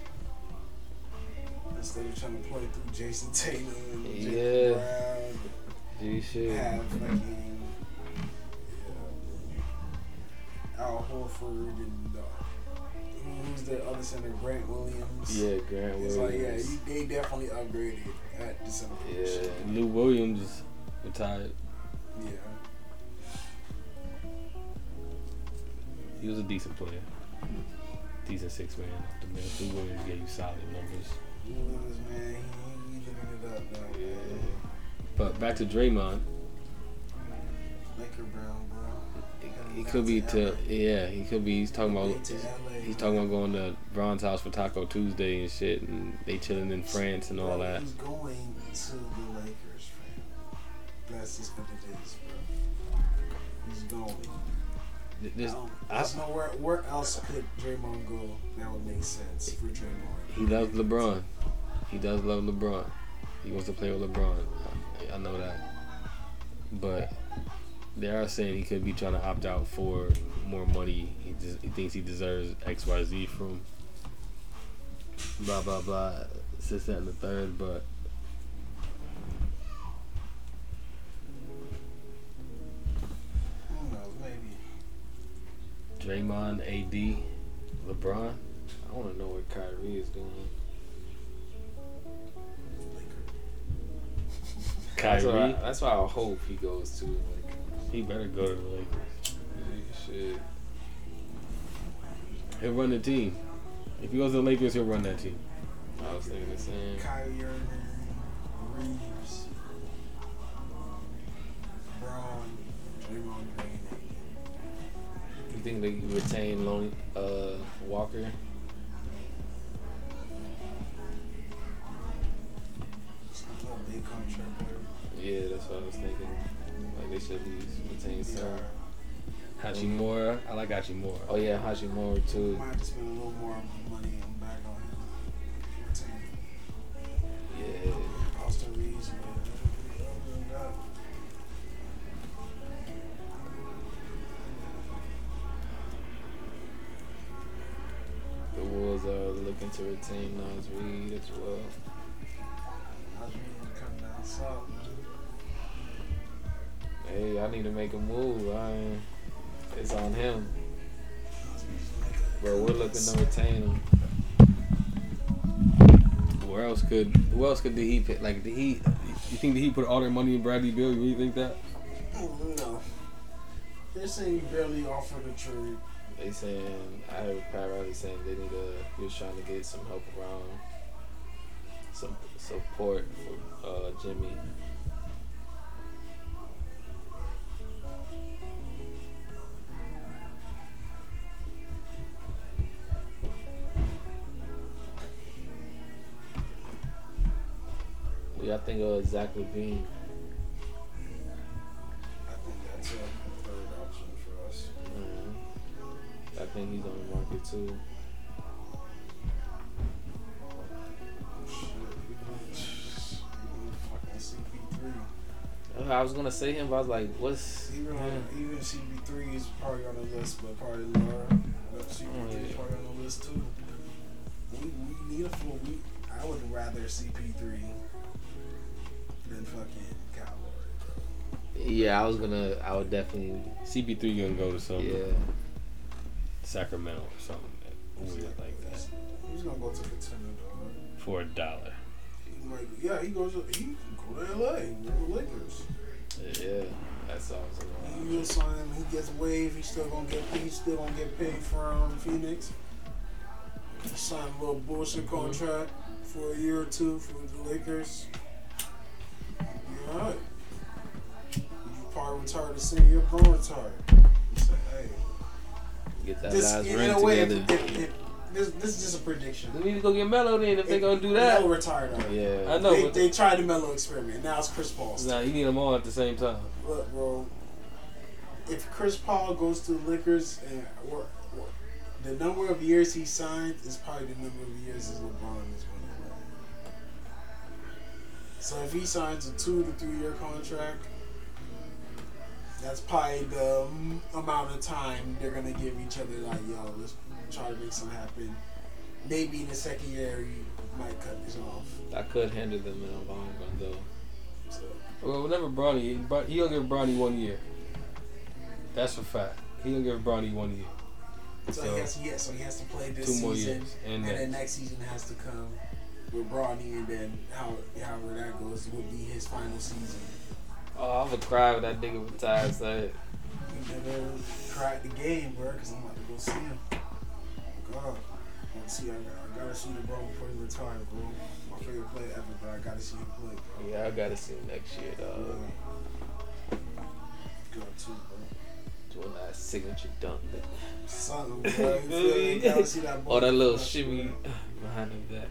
Instead of trying to play through Jayson Tatum and
Yeah.
Jaylen Brown.
G shit.
have fucking Al Horford and uh, who's the other center, Grant Williams.
Yeah, Grant
It's like yeah,
Williams.
you, they definitely upgraded at the center.
Yeah.
Lou Williams retired.
Yeah.
He was a decent player. Decent six man. The man Lou Williams gave you solid numbers.
Williams, man, he, he living it up now, man.
But back to Draymond.
Laker Brown, bro.
He could be to yeah. He could be. He's talking about. He's talking about going to Bron's house for Taco Tuesday and shit, and they chilling in France and all that.
He's going to the Lakers, fam. That's just what it is, bro. He's going.
Th- This,
I don't- There's nowhere. Where else could Draymond go that would make sense for Draymond?
he loves LeBron. He does love LeBron. He wants to play with LeBron. I, I know that. But they are saying he could be trying to opt out for more money. He just, he thinks he deserves X Y Z from blah blah blah. This that and the third, but
Who knows? Maybe.
Draymond, AD, LeBron.
I want to know where Kyrie is going. [laughs] That's why,
Kyrie,
that's why I hope he goes to. Like,
he better go to the Lakers.
shit.
He'll run the team. If he goes to the Lakers, he'll run that team.
I was thinking the same.
Kyrie Irving, Reaves, Bron, Draymond Green.
You think they can retain Lonnie uh, Walker?
No big contract.
Yeah, that's what I was thinking. Like they should at least retain some.
Hachimura, I like Hachimura.
Oh yeah, Hachimura too.
Might have to spend a little more money on back on him.
Yeah.
Austin Reaves, but other than that,
The Wolves are looking to retain Naz Reid as well.
I was ready to down south, man.
Hey, I need to make a move. I ain't, it's on him. Bro, we're looking to retain him.
Where else could who else could the Heat pick? Like the Heat, you think the Heat put all their money in Bradley Beal? You really think that?
No. They're saying you barely offered a trade.
They saying I heard Pat Riley saying they need to. He was trying to get some help around some support for uh, Jimmy. Y'all think of Zach LaVine?
I think that's a third option for us.
Mm-hmm. I think too.
Fucking CP3.
too. I was gonna say him, but I was like, what's
Even on, even CP3 is probably on the list, but probably lower. But CP3
Oh,
is
yeah.
probably on the list too. We, we need a full week. I would rather CP3 than fucking Cowboy.
Yeah, I was gonna. I would definitely.
CP3 gonna go to some
Yeah.
Sacramento or something weird like that
He's gonna go to contender dog.
for a dollar.
He might, yeah, he goes. To, he can go to LA with the Lakers.
Yeah, that sounds.
He will sign. He gets waived. He's still gonna get. He's still gonna get paid from Phoenix. Sign a little bullshit mm-hmm. contract for a year or two for the Lakers. You alright? You probably retired the same year Bro retired. You say, hey,
Get that
this
last ring
a way, if,
together.
if, if, this, this is just a prediction.
They need to go get Melo then if
they're
gonna do that.
Melo retired already.
yeah.
I know,
They,
but
they tried the Melo experiment. Now it's Chris Paul's.
nah, you need them all at the same time.
Look, bro. If Chris Paul goes to the Lakers and or, or the number of years he signed is probably the number of years as LeBron is going to play. So if he signs a two to three year contract, that's probably the amount of time they're gonna give each other. Like, yo, let's try to make something happen. Maybe in the second year you might cut this off.
That could hinder them in the long run, though.
So
Well, whenever Bronny, Bron- he'll give Bronny one year. That's a fact. He'll give Bronny one year.
So,
So,
he has, yeah, so he has to play this
two more
season,
years, and
and, then
next.
next season has to come with Bronny, and then how however that goes would be his final season.
Oh, I would cry when that nigga retired. So
He never cracked the game, bro, because I'm about to go see him. God, I see. I, I gotta see the bro before he retires, bro. My favorite player ever, but I gotta see him play. Bro.
yeah, I gotta see him next year, dog.
Got to, bro.
Doing that signature dunk.
Something, bro. You feel me? [laughs] Gotta see that.
Oh, that little
ball.
shimmy behind the back.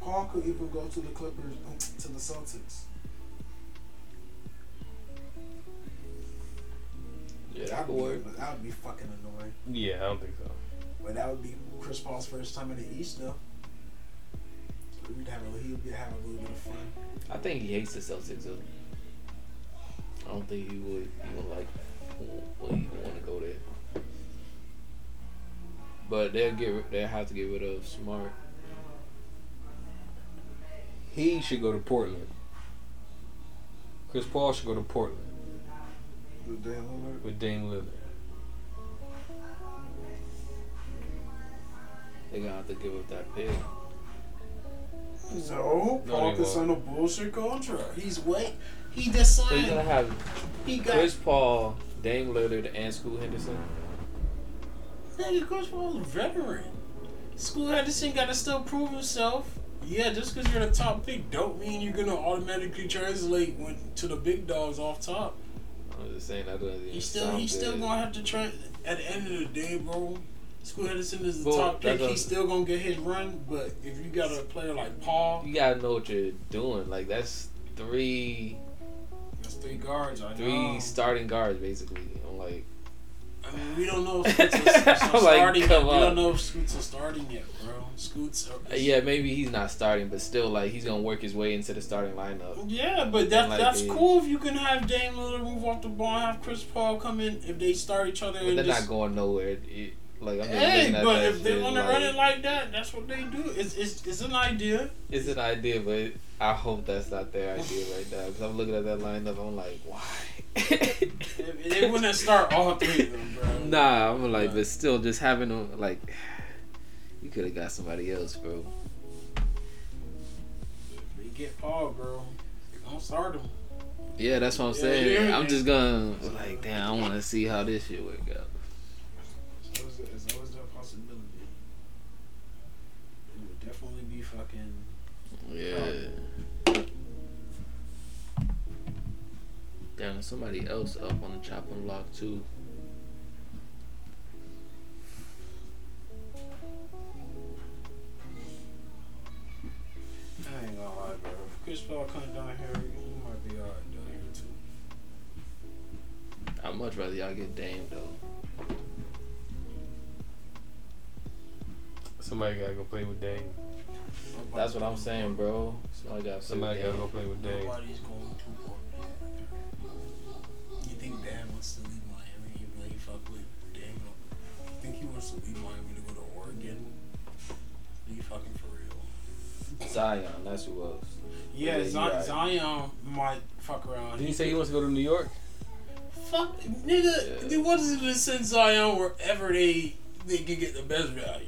Paul could even go to the Clippers, um, to the Celtics.
Yeah, that
That
could
would
work.
be, that would be fucking annoying.
Yeah, I don't think so.
But that would be Chris Paul's first time in the East, though. So we'd have a, he would have a little bit of fun.
I think he hates the Celtics. Though. I don't think he would even like would even want to go there. But they'll get they'll have to get rid of Smart.
He should go to Portland. Chris Paul should go to Portland
With Dame Lillard.
with Dame Lillard.
They're gonna have to give up that pick.
So
No,
Paul
they won't.
sign a bullshit contract. He's wait. He decided.
So you're gonna have
He got.
Chris Paul, Dame Lillard, and Scoot Henderson.
Nigga, Chris Paul's a veteran. Scoot Henderson got to still prove himself. Yeah, just because you're the top pick, don't mean you're gonna automatically translate when, to the big dogs off top.
I'm just saying that doesn't
He's still he's still gonna have to try. At the end of the day, bro, Scoot Henderson is the top pick. He's still gonna get his run. But if you got a player like Paul,
You gotta know what you're doing. Like that's three
three guards. I
three
know.
starting guards basically. I'm like
I mean, we don't know if [laughs] Scoots
Like,
starting. yet.
come
We don't know if Scoots starting yet, bro. Scoots.
Uh, Yeah, maybe he's not starting, but still, like he's gonna work his way into the starting lineup.
Yeah, but that,
Like
that's cool if you can have Dame Lillard move off the ball and have Chris Paul come in if they start each other.
But
and
they're
just,
not going nowhere. It- like I'm
Hey, but if they want to
like,
run it like that, that's what they do. It's it's, it's an idea.
it's an idea, but I hope that's not their idea right now. Because I'm looking at that lineup, I'm like, why?
They, they wouldn't start all three of them, bro. [laughs]
nah, I'm like, but still, just having them like, you could have got somebody else, bro.
They get Paul, bro. Don't start them.
Yeah, that's what I'm
Yeah,
saying.
yeah,
I'm just gonna like, damn, I want to see how this shit work out.
It's always, that possibility. It would definitely be fucking.
Yeah. Damn, there's somebody else up on the chopping block too.
I ain't gonna lie, bro. If Chris Paul come down here, he might be alright down here too.
I'd much rather y'all get Dame though.
Somebody gotta go play with Dame.
That's what I'm saying, bro. Somebody got
Somebody gotta go play with Dame.
Nobody's going too far. You think Dan wants to leave Miami? He really fuck with Dame? You think he wants to leave Miami to go to Oregon? Are you fucking for real?
Zion, that's who else.
Yeah,
Yeah, you
Zion,
right.
Zion might fuck around.
Did he say he wants to go to New York?
Fuck, nigga. They wanted to send Zion wherever they they can get the best value.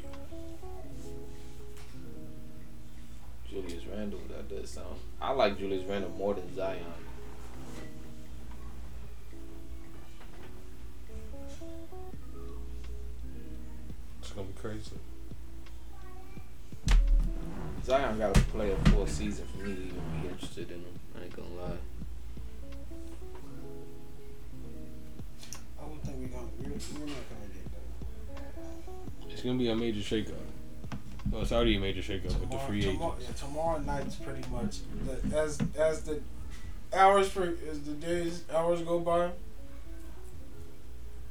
Julius Randle, that does sound. I like Julius Randle more than Zion.
It's gonna be crazy.
Zion got to play a full season for me to even be interested in him. I ain't gonna lie.
I don't think we're gonna. We're, we're not gonna get that.
It's gonna be a major shakeup. Well, it's already a major shakeup with the
Tomorrow,
free agents.
tomorrow, yeah, tomorrow night's pretty much the, as as the hours for as the days hours go by.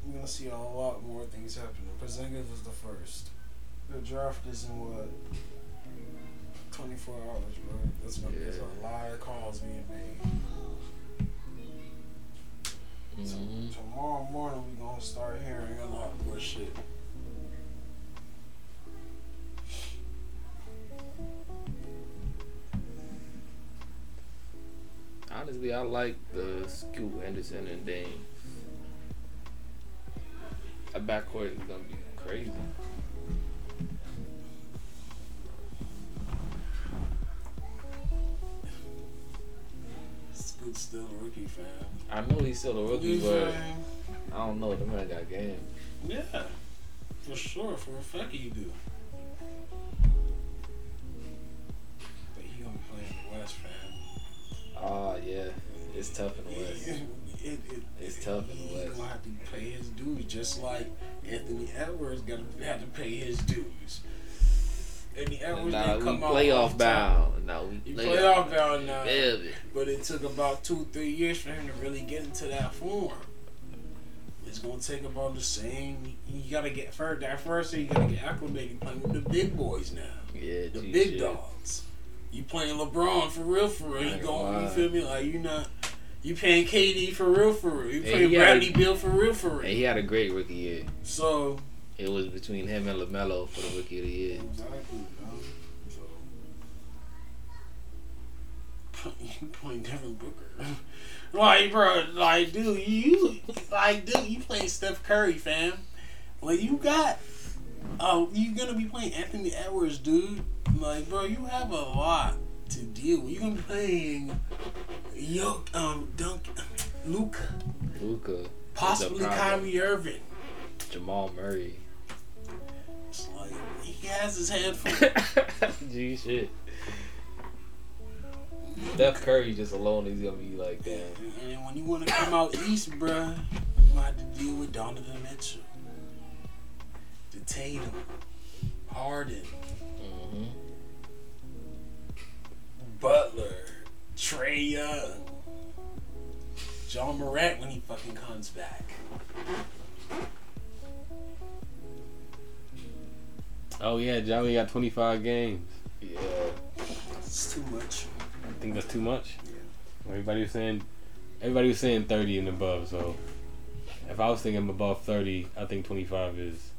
We're gonna see a lot more things happening. Porzingis was the first. The draft is in what? Twenty four hours, bro. That's gonna there's a lot of calls being made. So
Mhm.
tomorrow morning we gonna start hearing a lot more shit.
Honestly, I like the Scoot Henderson and Dame. That backcourt is gonna be crazy.
Scoot's still a rookie, fam.
I know he's still a rookie, but? I don't know. The man got game.
Yeah, for sure. For a fact, you do.
Yeah, it's tough in the West.
It, it, it,
It's tough in the West.
He's gonna have to pay his dues, just like Anthony Edwards gonna have to pay his dues. Anthony Edwards
Nah,
didn't
we
come out
playoff bound. Now we
He
playoff
bound now.
Baby.
But it took about two, three years for him to really get into that form. It's gonna take about the same. You gotta get first. That first you gotta get acclimated playing with the big boys now.
Yeah,
The
G
big
shit.
dogs. You playing LeBron for real, for real. You going, you feel me? Like you not. You paying KD for real, for real. You
he
Bradley
a-
Beal for real, for real.
And he had a great rookie year.
So
It was between him and LaMelo for the rookie of the year.
exactly. So [laughs] you playing Devin Booker. [laughs] Like, bro, like, dude, you, like, dude, you playing Steph Curry, fam. Like, you got, oh, you're gonna be playing Anthony Edwards, dude. Like, bro, you have a lot to deal with. You're gonna be playing, yo, um, Dunk, Luka,
Luka,
possibly Kyrie Irving.
Jamal Murray.
It's like he has his head full. [laughs]
G shit. Steph Curry just alone is gonna be like damn.
And when you want to come out east, bruh, you have to deal with Donovan Mitchell, Tatum, Harden,
Mm-hmm.
Butler, Trae Young, Ja Morant when he fucking comes back.
Oh yeah, Johnny got 25 games.
Yeah.
It's too much.
I think that's too much.
Yeah.
Everybody was saying, everybody was saying 30 and above. So if I was thinking above 30, I think 25 is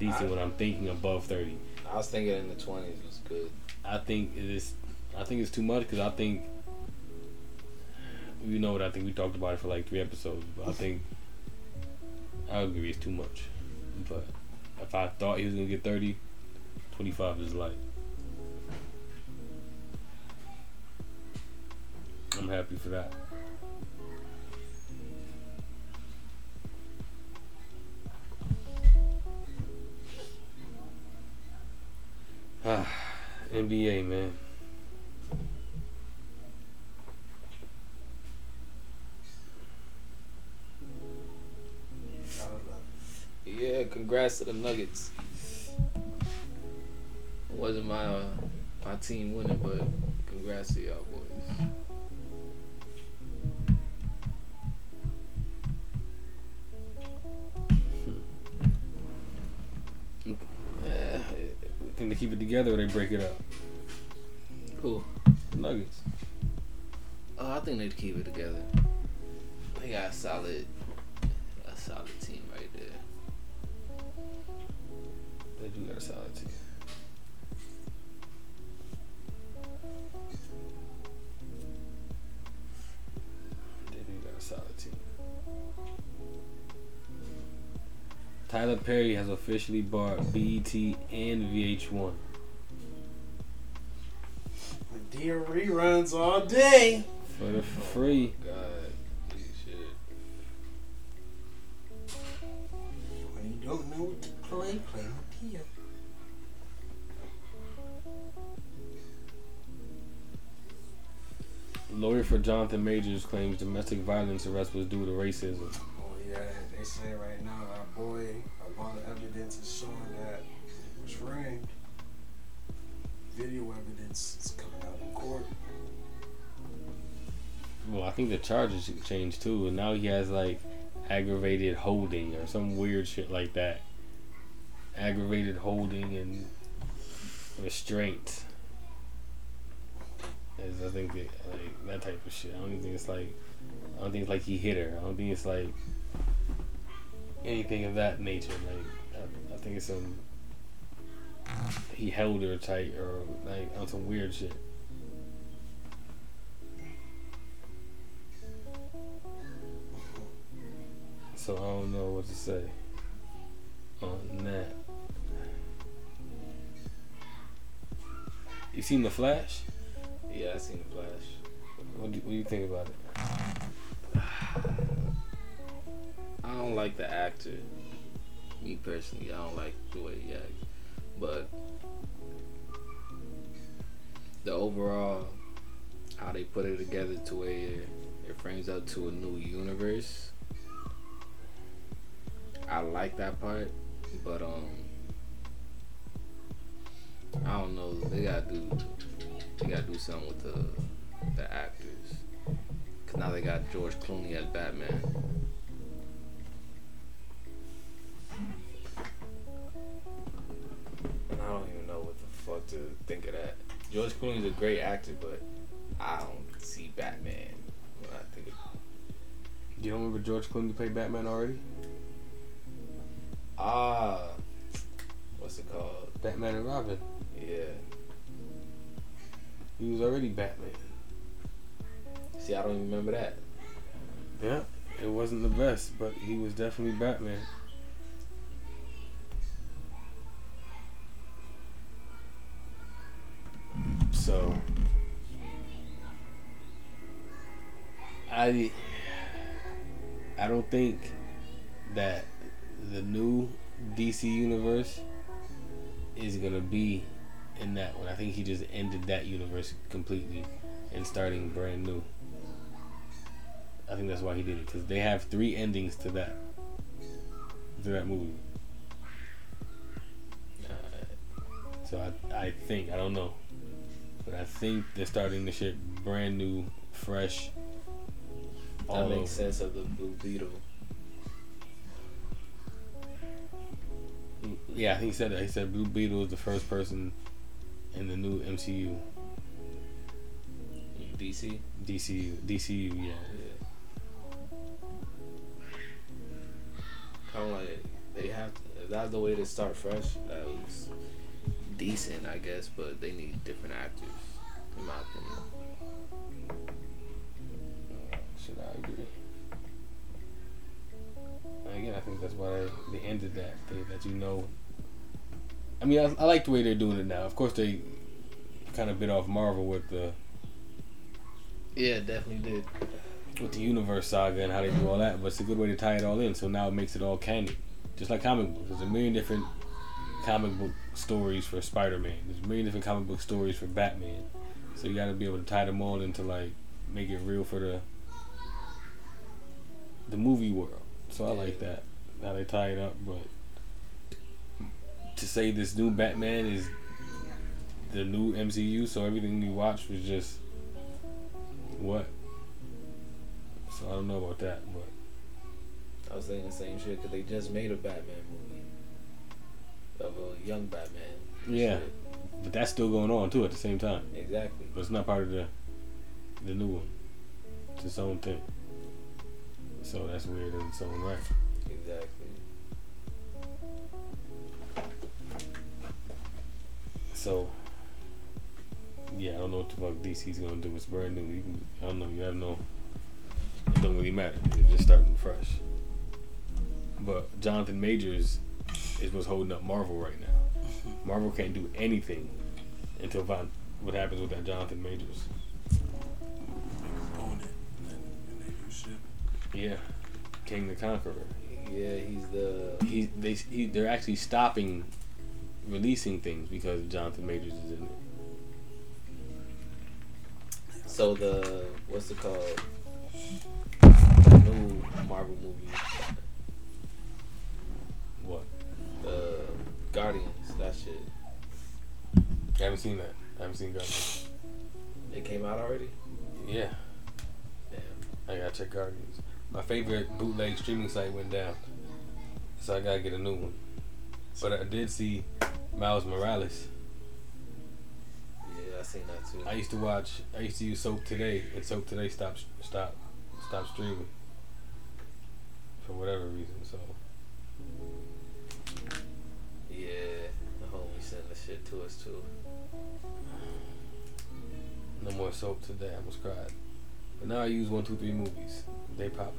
decent. when I'm thinking above 30,
I was thinking in the twenties was good.
I think it is. I think it's too much because I think you know what I think. We talked about it for like three episodes, but I think I agree it's too much. But if I thought he was gonna get 30, 25 is like. I'm happy for that. NBA man.
Yeah, congrats to the Nuggets. It wasn't my uh, my team winning, but congrats to y'all boys.
Keep it together or they break it up?
Who?
Nuggets.
Oh, I think they'd keep it together. They got a solid, a solid team right there.
They do got a solid team. Tyler Perry has officially bought BET and VH1.
The Dear reruns all day.
For the free.
Oh, God, you should.
When you don't know what to play, play Nokia.
Lawyer for Jonathan Majors claims domestic violence arrest was due to racism.
Oh yeah, they say right now our boy, a lot of evidence is showing that it was. Video evidence is coming out in court.
Well, I think the charges should change too, and now he has like aggravated holding or some weird shit like that. Aggravated holding and restraint. Is I think it, like that type of shit. I don't think it's like I don't think it's like he hit her. I don't think it's like anything of that nature. Like I, I think it's some he held her tight or like on some weird shit. So I don't know what to say on that. You seen the Flash?
Yeah, I seen the Flash.
What do, what do you think about it?
I don't like the actor. Me personally, I don't like the way he acts. But the overall, how they put it together to where it frames up to a new universe. I like that part, but um, I don't know. They gotta do, they gotta do something with the the actors. Cause now they got George Clooney as Batman. To think of that. George Clooney's a great actor, but I don't see Batman when I think of
You don't remember George Clooney played Batman already?
Ah, what's it called?
Batman and Robin.
Yeah.
He was already Batman.
See, I don't even remember that.
Yeah, it wasn't the best, but he was definitely Batman. So, I I don't think that the new DC universe is gonna be in that one. I think he just ended that universe completely and starting brand new. I think that's why he did it because they have three endings to that to that movie. Uh, so I I think I don't know, but I think they're starting the shit brand new, fresh.
That makes
over.
sense of the Blue Beetle.
Yeah, I think he said that. He said Blue Beetle is the first person in the new MCU,
DC.
DCU, DCU. Yeah.
Kind of like they have. To, if that's the way to start fresh, that was decent, I guess. But they need different actors, in my opinion.
Should I agree? And again, I think that's why they, they ended that. They, that you know. I mean, I, I like the way they're doing it now. Of course, they kind of bit off Marvel with the
Yeah, definitely did.
with the universe saga and how they do all that, but it's a good way to tie it all in. So now it makes it all canon, just like comic books. There's a million different comic book stories for Spider-Man. There's a million different comic book stories for Batman. So you got to be able to tie them all into like make it real for the the movie world. So I like that how they tie it up. But to say this new Batman is the new MCU, so everything we watched was just what. So I don't know about that, but
I was saying the same shit because they just made a Batman movie of a young Batman.
Yeah.
Shit.
But that's still going on too at the same time.
Exactly.
But it's not part of the the new one. It's its own thing. So that's weird in its own right.
Exactly.
So yeah, I don't know what the fuck DC's gonna do. It's brand new. You can, I don't know. You have no. It don't really matter. You're just starting fresh. But Jonathan Majors is what's holding up Marvel right now. Mm-hmm. Marvel can't do anything until what happens with that Jonathan Majors.
Own it. And, then, and they do shit.
Yeah, Kang the Conqueror.
Yeah, he's the.
He they he, they're actually stopping releasing things because Jonathan Majors is in it.
So the what's it called? The new Marvel movie? The Guardians. That shit.
I haven't seen that. I haven't seen Guardians.
It came out already.
Yeah,
Damn.
I gotta check Guardians. My favorite bootleg streaming site went down, so I gotta get a new one. But I did see Miles Morales.
Yeah, I seen that too.
I used to watch. I used to use Soap2Day, and Soap2Day stopped stop stop streaming Soap2Day. I almost cried. But now I use one two three movies. They pop.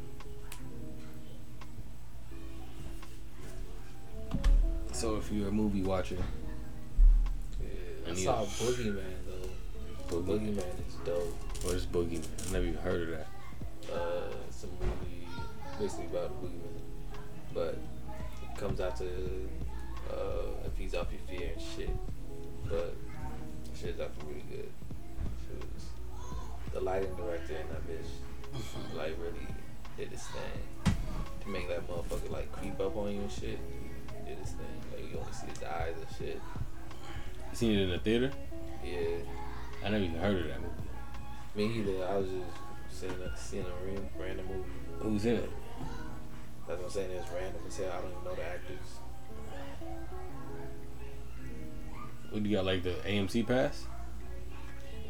So if you're a movie watcher,
Yeah, I,
I
saw
a-
Boogeyman though.
Boogie,
Boogeyman is dope.
what is Boogeyman? I've never even heard of that.
Uh, it's a movie basically about boogeyman, but it comes out to uh, it feeds off your fear and shit. But shit's actually really good. Shit was, the lighting director and that bitch mm-hmm. like really did his thing to make that motherfucker like creep up on you and shit. Did his thing. Like you only see his eyes and shit.
You seen it in the theater?
Yeah.
I never even heard of that movie.
Me either. I was just seeing a, seeing a ran- random movie.
Who's in it?
That's what I'm saying. It's random as hell. I don't even know the actors.
What do you got like the AMC pass?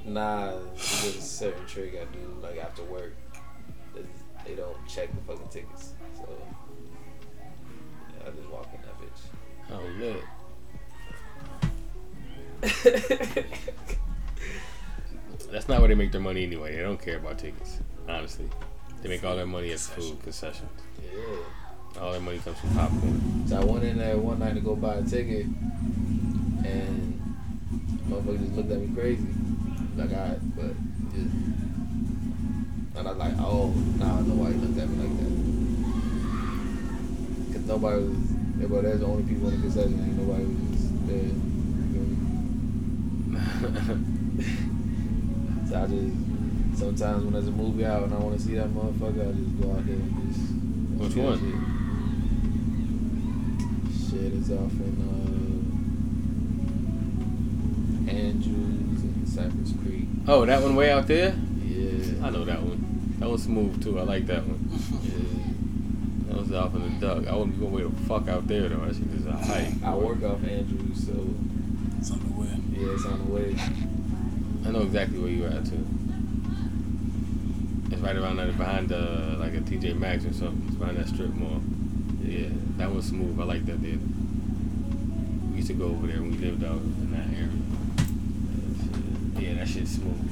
Nah, there's a certain trick I do like after work. They, they don't check the fucking tickets, so yeah, I just walk in that bitch.
Oh look. [laughs] That's not where they make their money anyway. They don't care about tickets. Honestly, they make all their money at food concessions.
Yeah.
All their money comes from popcorn.
So I went in there one night to go buy a ticket, and motherfucker just looked at me crazy. I, but just, and I like, oh, now I know why he looked at me like that. Cause nobody was, everybody there's the only people in the concession. Ain't nobody was just there. You me? [laughs] So I just sometimes when there's a movie out and I want to see that motherfucker, I just go out there and just.
Which one?
Shit, shit is off in uh, Andrews and Cypress Creek.
Oh, that one way out there?
Yeah.
I know that one. That one's smooth too. I like that one.
yeah.
That was off in the duck. I wouldn't be going way the fuck out there though. That shit is a hike.
I work off Andrews, so
It's on the way.
yeah, it's on the way.
I know exactly where you at too. It's right around there behind the like a TJ Maxx or something. It's behind that strip mall. Yeah, that was smooth. I like that there. We used to go over there when we lived out in that area. Yeah, that shit's smooth.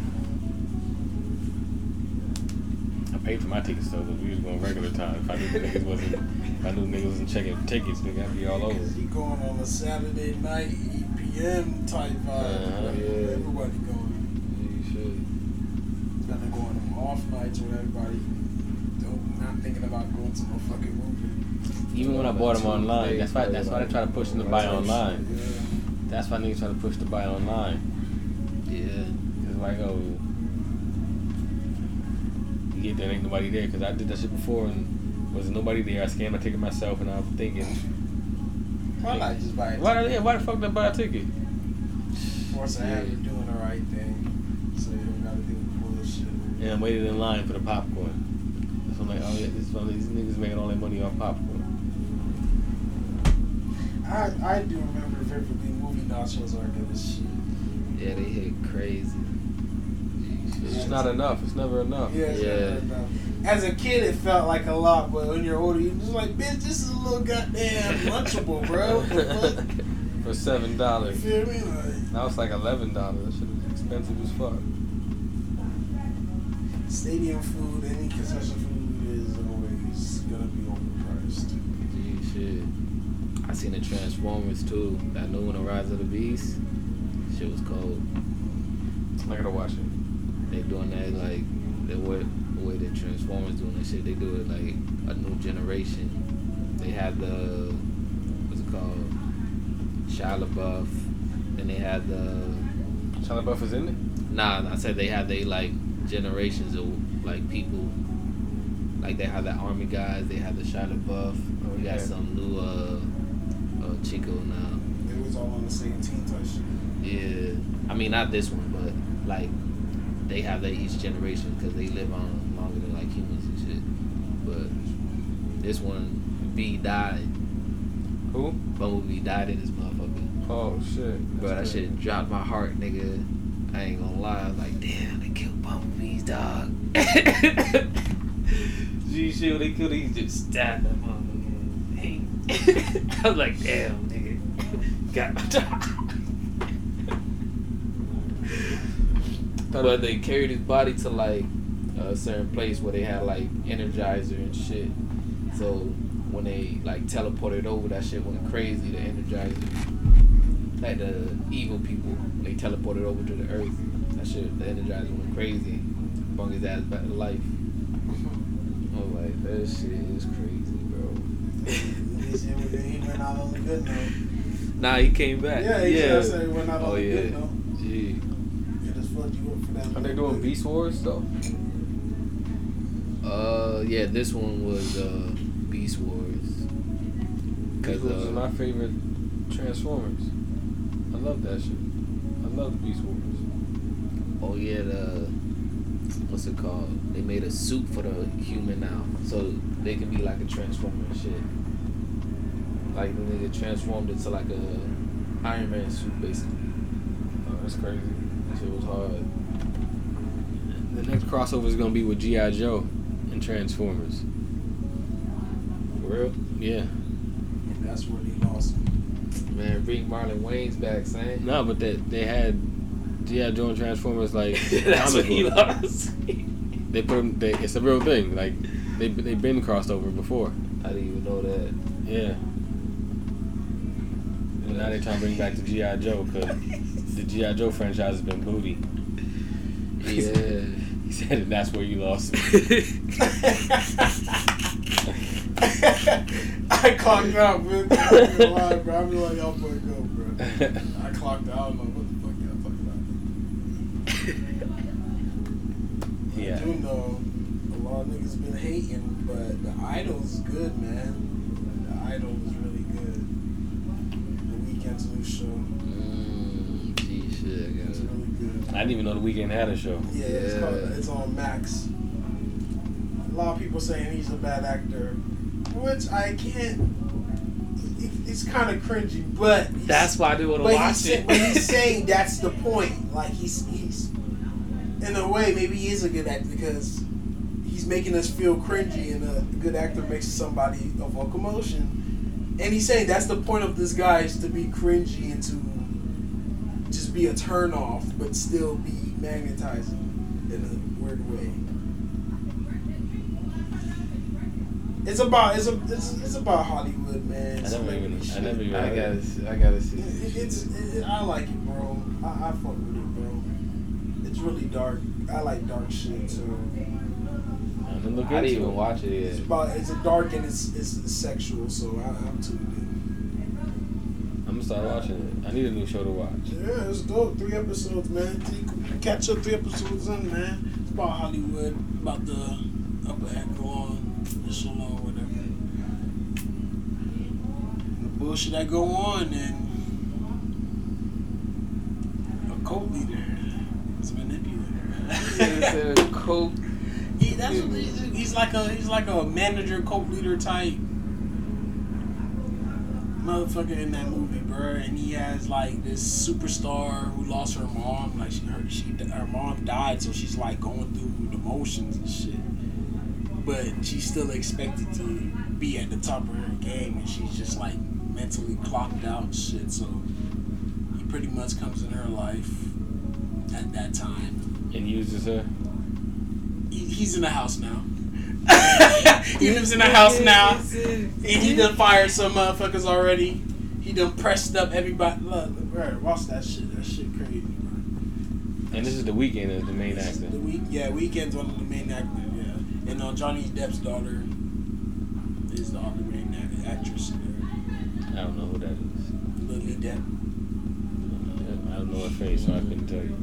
I paid for my tickets though, because we was going regular time. If I knew niggas wasn't, if I knew niggas wasn't checking tickets, nigga, I'd be all over.
Cause you going on a Saturday night, 8 p.m. type vibe.
Uh-huh.
Yeah.
Everybody going.
You should.
Then they go on them off nights where everybody don't, not thinking about going to no fucking movie.
Even when I bought them online, that's why that's why they try to push them to buy online. That's why niggas try to push to buy online.
Yeah.
Cause like, oh, you get there, ain't nobody there. Cause I did that shit before and wasn't nobody there. I scanned my ticket myself, and I was thinking,
Why not just buy it?
why, yeah, why the fuck did I buy a ticket?
Force to have you doing the right thing, so you don't gotta do the bullshit.
And I waited in line for the popcorn. So I'm like, oh yeah, this is one of these niggas making all their money off popcorn.
I I do remember vividly movie nachos are good as shit.
Yeah, they hit crazy.
It's just not enough. It's never enough.
Yeah,
Yeah.
never enough. As a kid, it felt like a lot, but when you're older, you're just like, bitch, this is a little goddamn [laughs] lunchable, bro. What the fuck? [laughs]
For seven
You
dollars.
feel me? Like,
Now it's like eleven dollars. That shit is expensive as fuck.
stadium food, any concession food is always gonna be overpriced.
Gee, shit. I seen the Transformers too. That new one, The Rise of the Beast. Shit was cold.
I gotta watch it.
They doing that like the way the way the Transformers doing that shit. They do it like a new generation. They have the what's it called? Shia LaBeouf. Then they had the
Shia LaBeouf is in it.
Nah, I said they have they like generations of like people. Like they have the army guys, they have the Shia LaBeouf. We got some new uh, uh Chico now.
It was all on the same team type shit.
Yeah, I mean not this one, but like they have that each generation because they live on longer than like humans and shit. But this one, B died.
Who?
Bumblebee died in this motherfucker.
Oh shit.
Bro, that
That's
shit dropped my heart, nigga. I ain't gonna lie. I was like, damn, they killed Bumblebee's dog. [laughs] Gee, shit, when they killed he just stabbed that motherfucker. I was [laughs] like, damn, nigga. [laughs] Got my dog. But they carried his body to like a certain place where they had like energizer and shit. So when they like teleported over, that shit went crazy. The energizer, like the evil people, they teleported over to the earth. That shit, the energizer went crazy. Brought his ass back to life. Mm-hmm. I was like, that shit is crazy, bro.
He said he went out on the good note.
Nah, he came back.
Yeah, he
yeah.
said he went out on
Oh
the
yeah.
good note.
Gee.
It just fucked you up for that.
Are they doing. Beast Wars though?
Uh, yeah, this one was uh Beast Wars.
Beast
Cause
Wars is
uh,
my favorite Transformers. I love that shit. I love Beast Wars.
oh yeah, the what's it called? They made a suit for the human now, so they can be like a transformer and shit. Like the nigga transformed into like a Iron Man suit basically.
Oh, that's crazy.
That shit was hard.
The next crossover is gonna be with GI Joe and Transformers.
For real?
Yeah.
And that's where they lost him.
Man, bring Marlon Wayans back, son.
No, but they they had GI Joe and Transformers like [laughs]
That's what he lost.
They put them. They, it's a real thing. Like they they've been crossed over before.
I didn't even know that.
Yeah. And now they're trying to bring back the GI Joe because the GI Joe franchise has been booty. [laughs]
Yeah.
He said that's where you lost. [laughs]
I clocked out, man. I'm gonna lie, bro. I be like, y'all boy go, bro. I clocked out. I don't know what the fuck y'all talking about.
Yeah.
I do know a lot of niggas been hating, but the idol's good, man. The idol was really good. The Weeknd's new show.
Mm, gee, shit. I
It's
gotta-
really good.
I didn't even know the Weeknd had a show.
Yeah, It's, called, it's on Max. A lot of people saying he's a bad actor, which I can't. it- It's kind of cringy, but
That's why I didn't want to
but
watch
he's,
it.
but he's [laughs] saying that's the point. Like he's he's in a way maybe he is a good actor because he's making us feel cringy, and a good actor makes somebody evoke emotion. And he's saying that's the point of this guy is to be cringy and to just be a turn off, but still be magnetizing in a weird way. It's about it's a it's, it's about Hollywood, man.
I never even.
Celebrity
I never even.
I gotta, see- I gotta see.
It- It's it, I like it, bro. I, I fuck with it, bro. It's really dark. I like dark shit, too.
I didn't look
I didn't
into
even
it.
watch it yet.
it's about it's a dark and it's it's sexual, so I, I'm tuned
I'm gonna start watching it. I need a new show to watch.
Yeah, it's dope. Three episodes, man. Three, catch up three episodes in, man. It's about Hollywood, about the upper echelon, echelon, or whatever. The bullshit that go on and a cult leader is manipulated.
Coke. [laughs]
He, that's what he's, he's like a he's like a manager, cult leader type. motherfucker in that movie, bro, and he has like this superstar who lost her mom. Like she, her, she, her mom died, so she's like going through the motions and shit. But she's still expected to be at the top of her game, and she's just like mentally clocked out and shit. So he pretty much comes in her life at that time.
And uses her.
He, he's in the house now. [laughs] he lives in the house now. And he done fired some motherfuckers already. He done pressed up everybody. Look, bro, watch that shit. That shit crazy, bro.
And this is the Weeknd as the main
This is
actor.
The week, yeah, Weeknd's one of the main actors. Yeah, and uh, Johnny Depp's daughter is the other main act- actress in
I don't know who that is.
there. Lily Depp.
I don't know her face, so I couldn't tell you.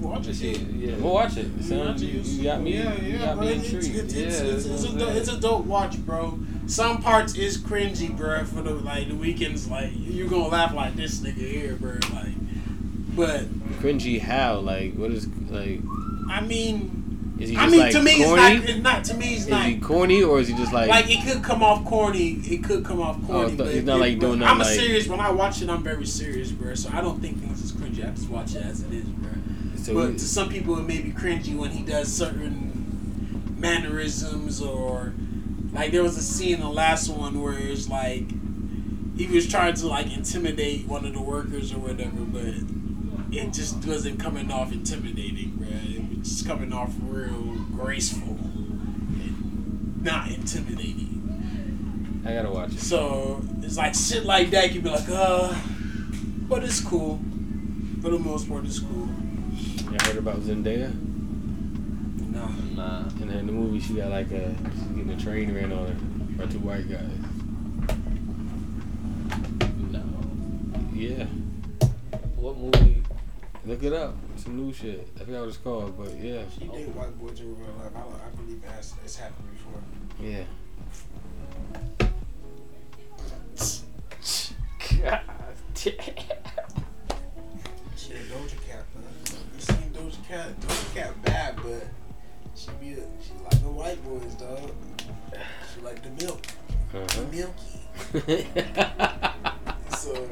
Watch it.
She, yeah.
We'll watch it.
You
Son,
watch it,
you, you got me.
Yeah,
you
yeah,
got
bro.
me
It's, it's,
intrigued.
it's,
Yeah,
it's, it's, a it's a dope watch, bro. Some parts is cringy, bro. For the like the Weeknd's, like you're gonna laugh like this nigga here, bro. Like, but
Cringy how? Like, what is like?
I mean,
Is he
I mean
like
to me
corny?
it's not. It's not to me. It's
is
not.
he corny or is he just like?
like it could come off corny. It could come off oh, corny,
th-
but
he's not,
it-
like, doing
I'm a serious. When I watch it, I'm very serious, bro. So I don't think things is cringy. I just watch it as it is, bro.
so
but to some people, it may be cringy when he does certain mannerisms or like there was a scene in the last one where it's like he was trying to like intimidate one of the workers or whatever, but it just wasn't coming off intimidating, bro. It was just coming off real graceful, and not intimidating.
I gotta watch it.
So it's like shit like that. You'd be like, uh, but it's cool. For the most part, it's cool.
You heard about Zendaya?
No.
Nah.
In her- in the movie, she got like a she's getting a train ran on her by two white guys.
No.
Yeah,
What movie?
look it up. Some new shit. I forgot what it's called, but yeah,
She did white boys in real life. I, I believe it has, it's happened before.
yeah.
God She a Doja Cat, man. You seen Doja Cat? Doja Cat bad, but she be a, she like the white boys, dog. She like the milk, the
Uh-huh.
milky. [laughs] So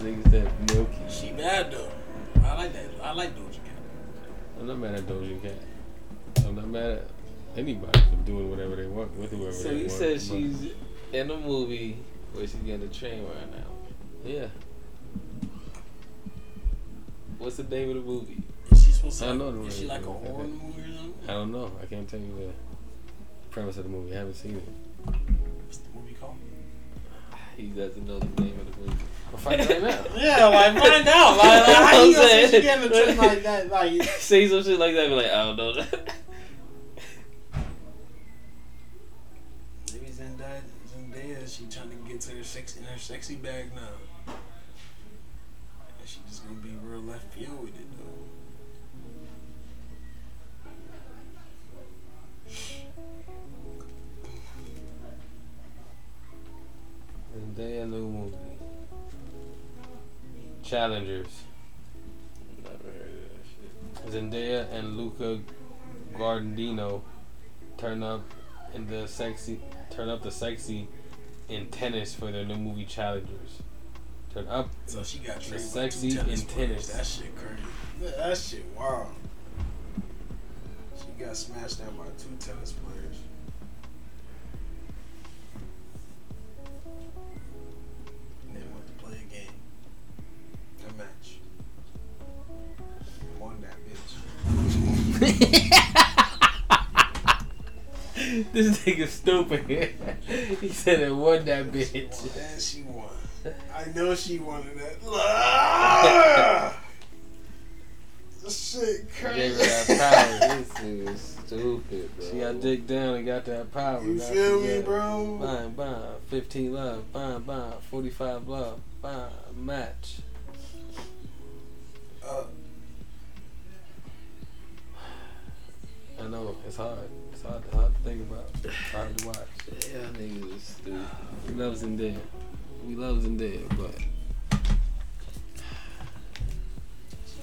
Niggas that milky.
she bad though. I like that. I like Doja Cat.
I'm not mad at Doja Cat. I'm not mad at anybody for doing whatever they want with whoever
So
they
you
want.
said
but-
she's in a movie where she's getting a train right now.
yeah.
What's the name of the movie?
Is she supposed to?
I know the
is she like a horror movie or something?
I don't know. I can't tell you the premise of the movie. I haven't seen it.
What's the movie called?
He doesn't know the name of the movie.
I'll find out right now. [laughs]
Yeah, like find out. Like, like [laughs] how you gonna say she getting a
I'm saying.
train like that? Like [laughs]
Say some shit like that, be like, I don't know that.
maybe Zendaya, Zendaya, she trying to get to her sex in her sexy bag now. And she just gonna be real left field with it though.
Zendaya new movie. Challengers.
Never heard of that shit.
Zendaya and Luca Guadagnino turn up in the sexy turn up the sexy in tennis for their new movie Challengers. Turn up
So she got by
sexy
tennis
in
players.
tennis.
That shit crazy. That shit wow. She got smashed out by two tennis players.
This nigga stupid. [laughs] he said it won that bitch.
And she won. I [laughs] know she wanted that. This shit
Gave her
crazy.
that power. [laughs]
This is stupid, bro.
She got dick down and got that power.
You
Not
feel me, bro?
Bang, bang, 15 love, bang, bang, 45 love, bang, match.
Uh,
I know, it's hard. It's hard, hard to think about. Hard to watch.
Yeah, niggas is stupid.
We love Zendaya. We love Zendaya, but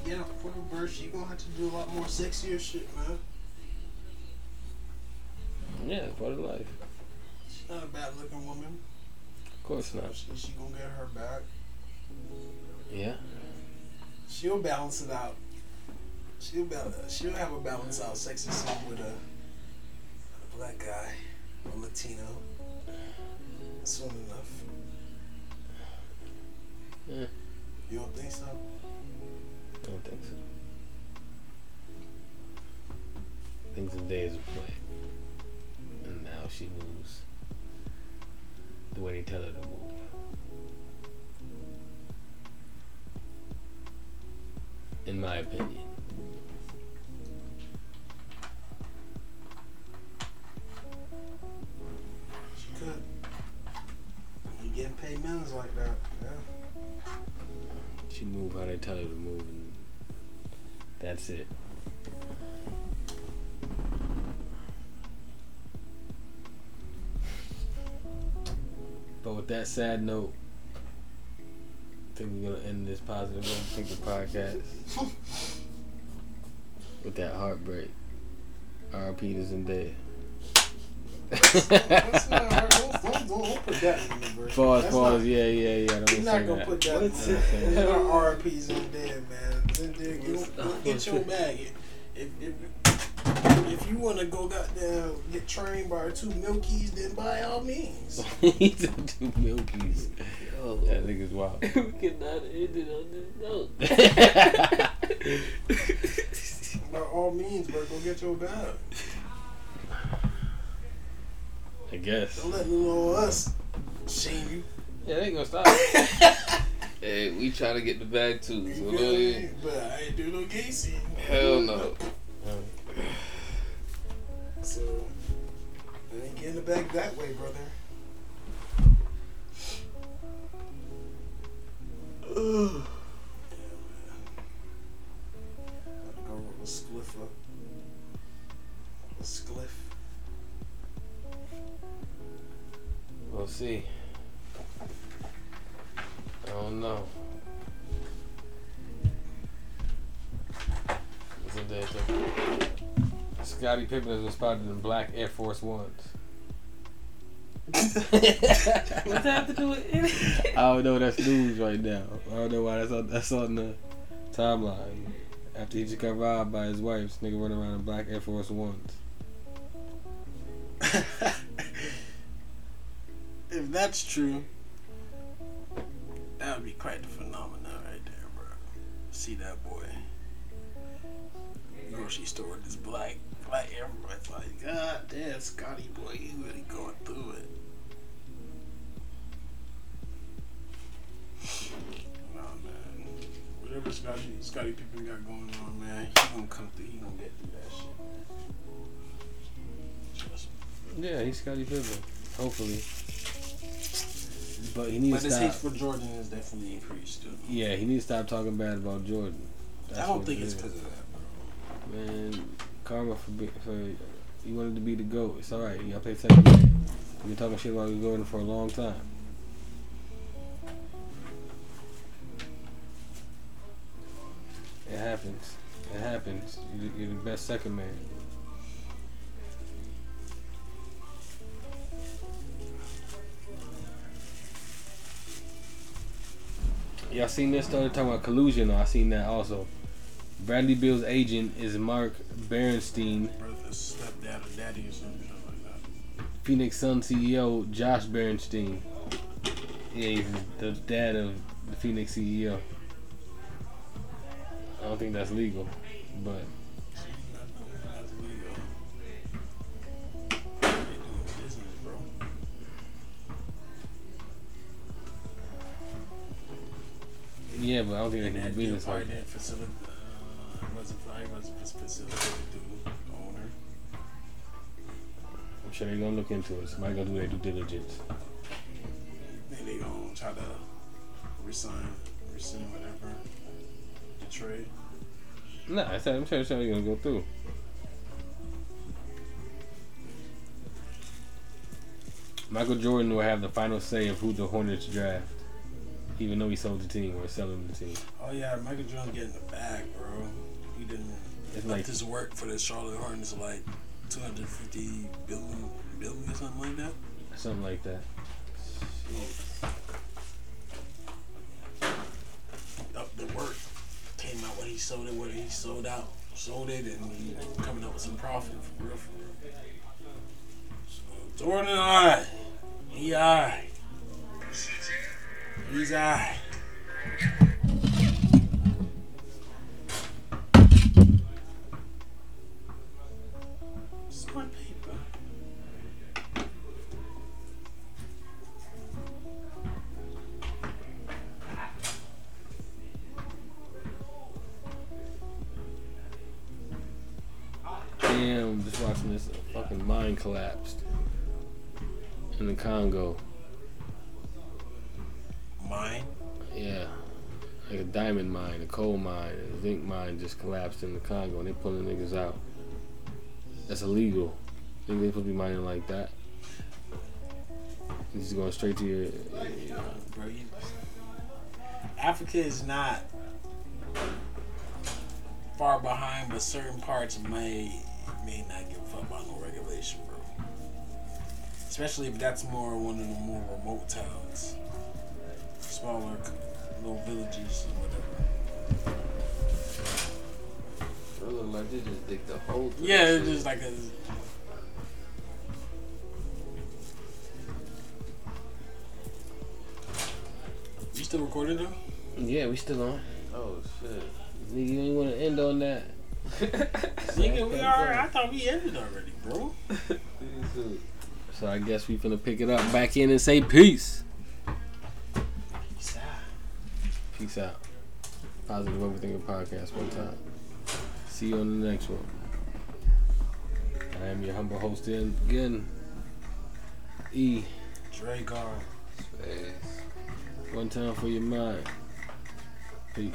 yeah, for the birth, she gonna have to do a lot more sexier shit, man.
yeah, it's part of life.
She's not a bad looking woman.
Of course not.
She, she gonna get her back.
Yeah.
She'll balance it out. She'll balance. She'll have a balance out sexy scene with a, a black guy or Latino. Soon enough.
Yeah.
You don't think so?
I don't think so. Things and days of play. And now she moves the way they tell her to move. In my opinion.
Getting paid millions like that? Yeah.
She move how they tell her to move and that's it. But with that sad note, I think we're gonna end this positive thinking podcast [laughs] with that heartbreak. R.P. to Zendaya.
That's not hard. Don't, don't, don't put that in the verse.
Pause, pause,
not-
yeah, yeah, yeah. I don't
You're not gonna
that.
put that.
What's
in
it?
There's no RPs in there, man. Zendaya, Go, go get your bag. If, if, if you want to go goddamn get trained by two milkies, then by all means. [laughs]
He's a two milkies. That nigga's wild. [laughs]
we cannot end it on this note. [laughs]
by all means, bro, go get your bag.
I guess.
Don't let me know us shame you.
Yeah, they ain't gonna stop. [laughs]
hey, we try to get the bag too. So
feel
don't
But I ain't do no gay scene.
hell no. [sighs]
So, I ain't getting the bag that way, brother. [sighs] Ugh. Gotta go with a spliff up. A spliff.
We'll see. I don't know. What's in there? Scottie Pippen has been spotted in black Air Force Ones.
What's that have to do with anything?
I don't know. That's news right now. I don't know why that's on, that's on the timeline. After he just got robbed by his wife, this nigga running around in black Air Force Ones. [laughs]
if that's true, that would be quite the phenomenon right there, bro. See that boy. Grocery store this black, black everybody's like, God damn, Scottie boy, he really going through it. Nah, man. Whatever Scottie, Scottie Pippen got going on, man, he gonna come through. He gonna get through that shit, man.
Yeah, he's Scottie Pippen. Hopefully. But he needs
But
to
his hate for Jordan is definitely increased, too.
Yeah, he needs to stop talking bad about Jordan. That's
I don't think
it
it's because of that, bro.
Man, karma for be, for you wanted to be the goat. It's all right. You got to play second man. You've been talking shit about Jordan for a long time. It happens. It happens. You're the best second man. Y'all seen this story talking about collusion. I seen that also. Bradley Beal's agent is Mark
Bartelstein.
Phoenix Sun CEO Josh Bartelstein. Yeah, he's the dad of the Phoenix CEO. I don't think that's legal, but yeah, but I don't think they can
that
do
deal
business
probably
like that.
facilitate, uh, wasn't probably wasn't the owner.
I'm sure they're gonna look into it. Somebody gonna do their due diligence.
Then they gonna try to resign, rescind whatever, the trade.
Nah, I said I'm sure, sure they're gonna go through. Michael Jordan will have the final say of who the Hornets draft, even though he sold the team or selling the team.
Oh yeah, Michael Jordan getting the bag, bro. He didn't
It's
let
like
this work for the Charlotte Hornets like 250 billion, billion or something like that.
something like that.
Up the work came out when he sold it, whether he sold out, sold it, and he coming up with some profit for real, for real. So, Jordan, alright. He alright. He's alright.
Damn, just watching this fucking mine collapsed in the Congo.
Mine.
Yeah. Like a diamond mine, a coal mine, a zinc mine just collapsed in the Congo and they pulling niggas out. That's illegal. Think they supposed to be mining like that? Just going straight to your. your
Bro, you, Africa is not far behind, but certain parts may may not give a fuck about no regulation, bro. Especially if that's more one of the more remote towns, smaller little villages or whatever.
It look like they just dig the hole.
Yeah,
that
it's just like a. You still recording though?
yeah, we still on.
Oh shit.
Nigga, you ain't want to end on that. [laughs]
Nigga, we are. I thought we ended already, bro. [laughs]
So I guess we finna pick it up back in and say peace. Peace out. Positive Overthinking Podcast one time. See you on the next one. I am your humble host in- again. E.
Dragon.
Space.
One time for your mind. Peace.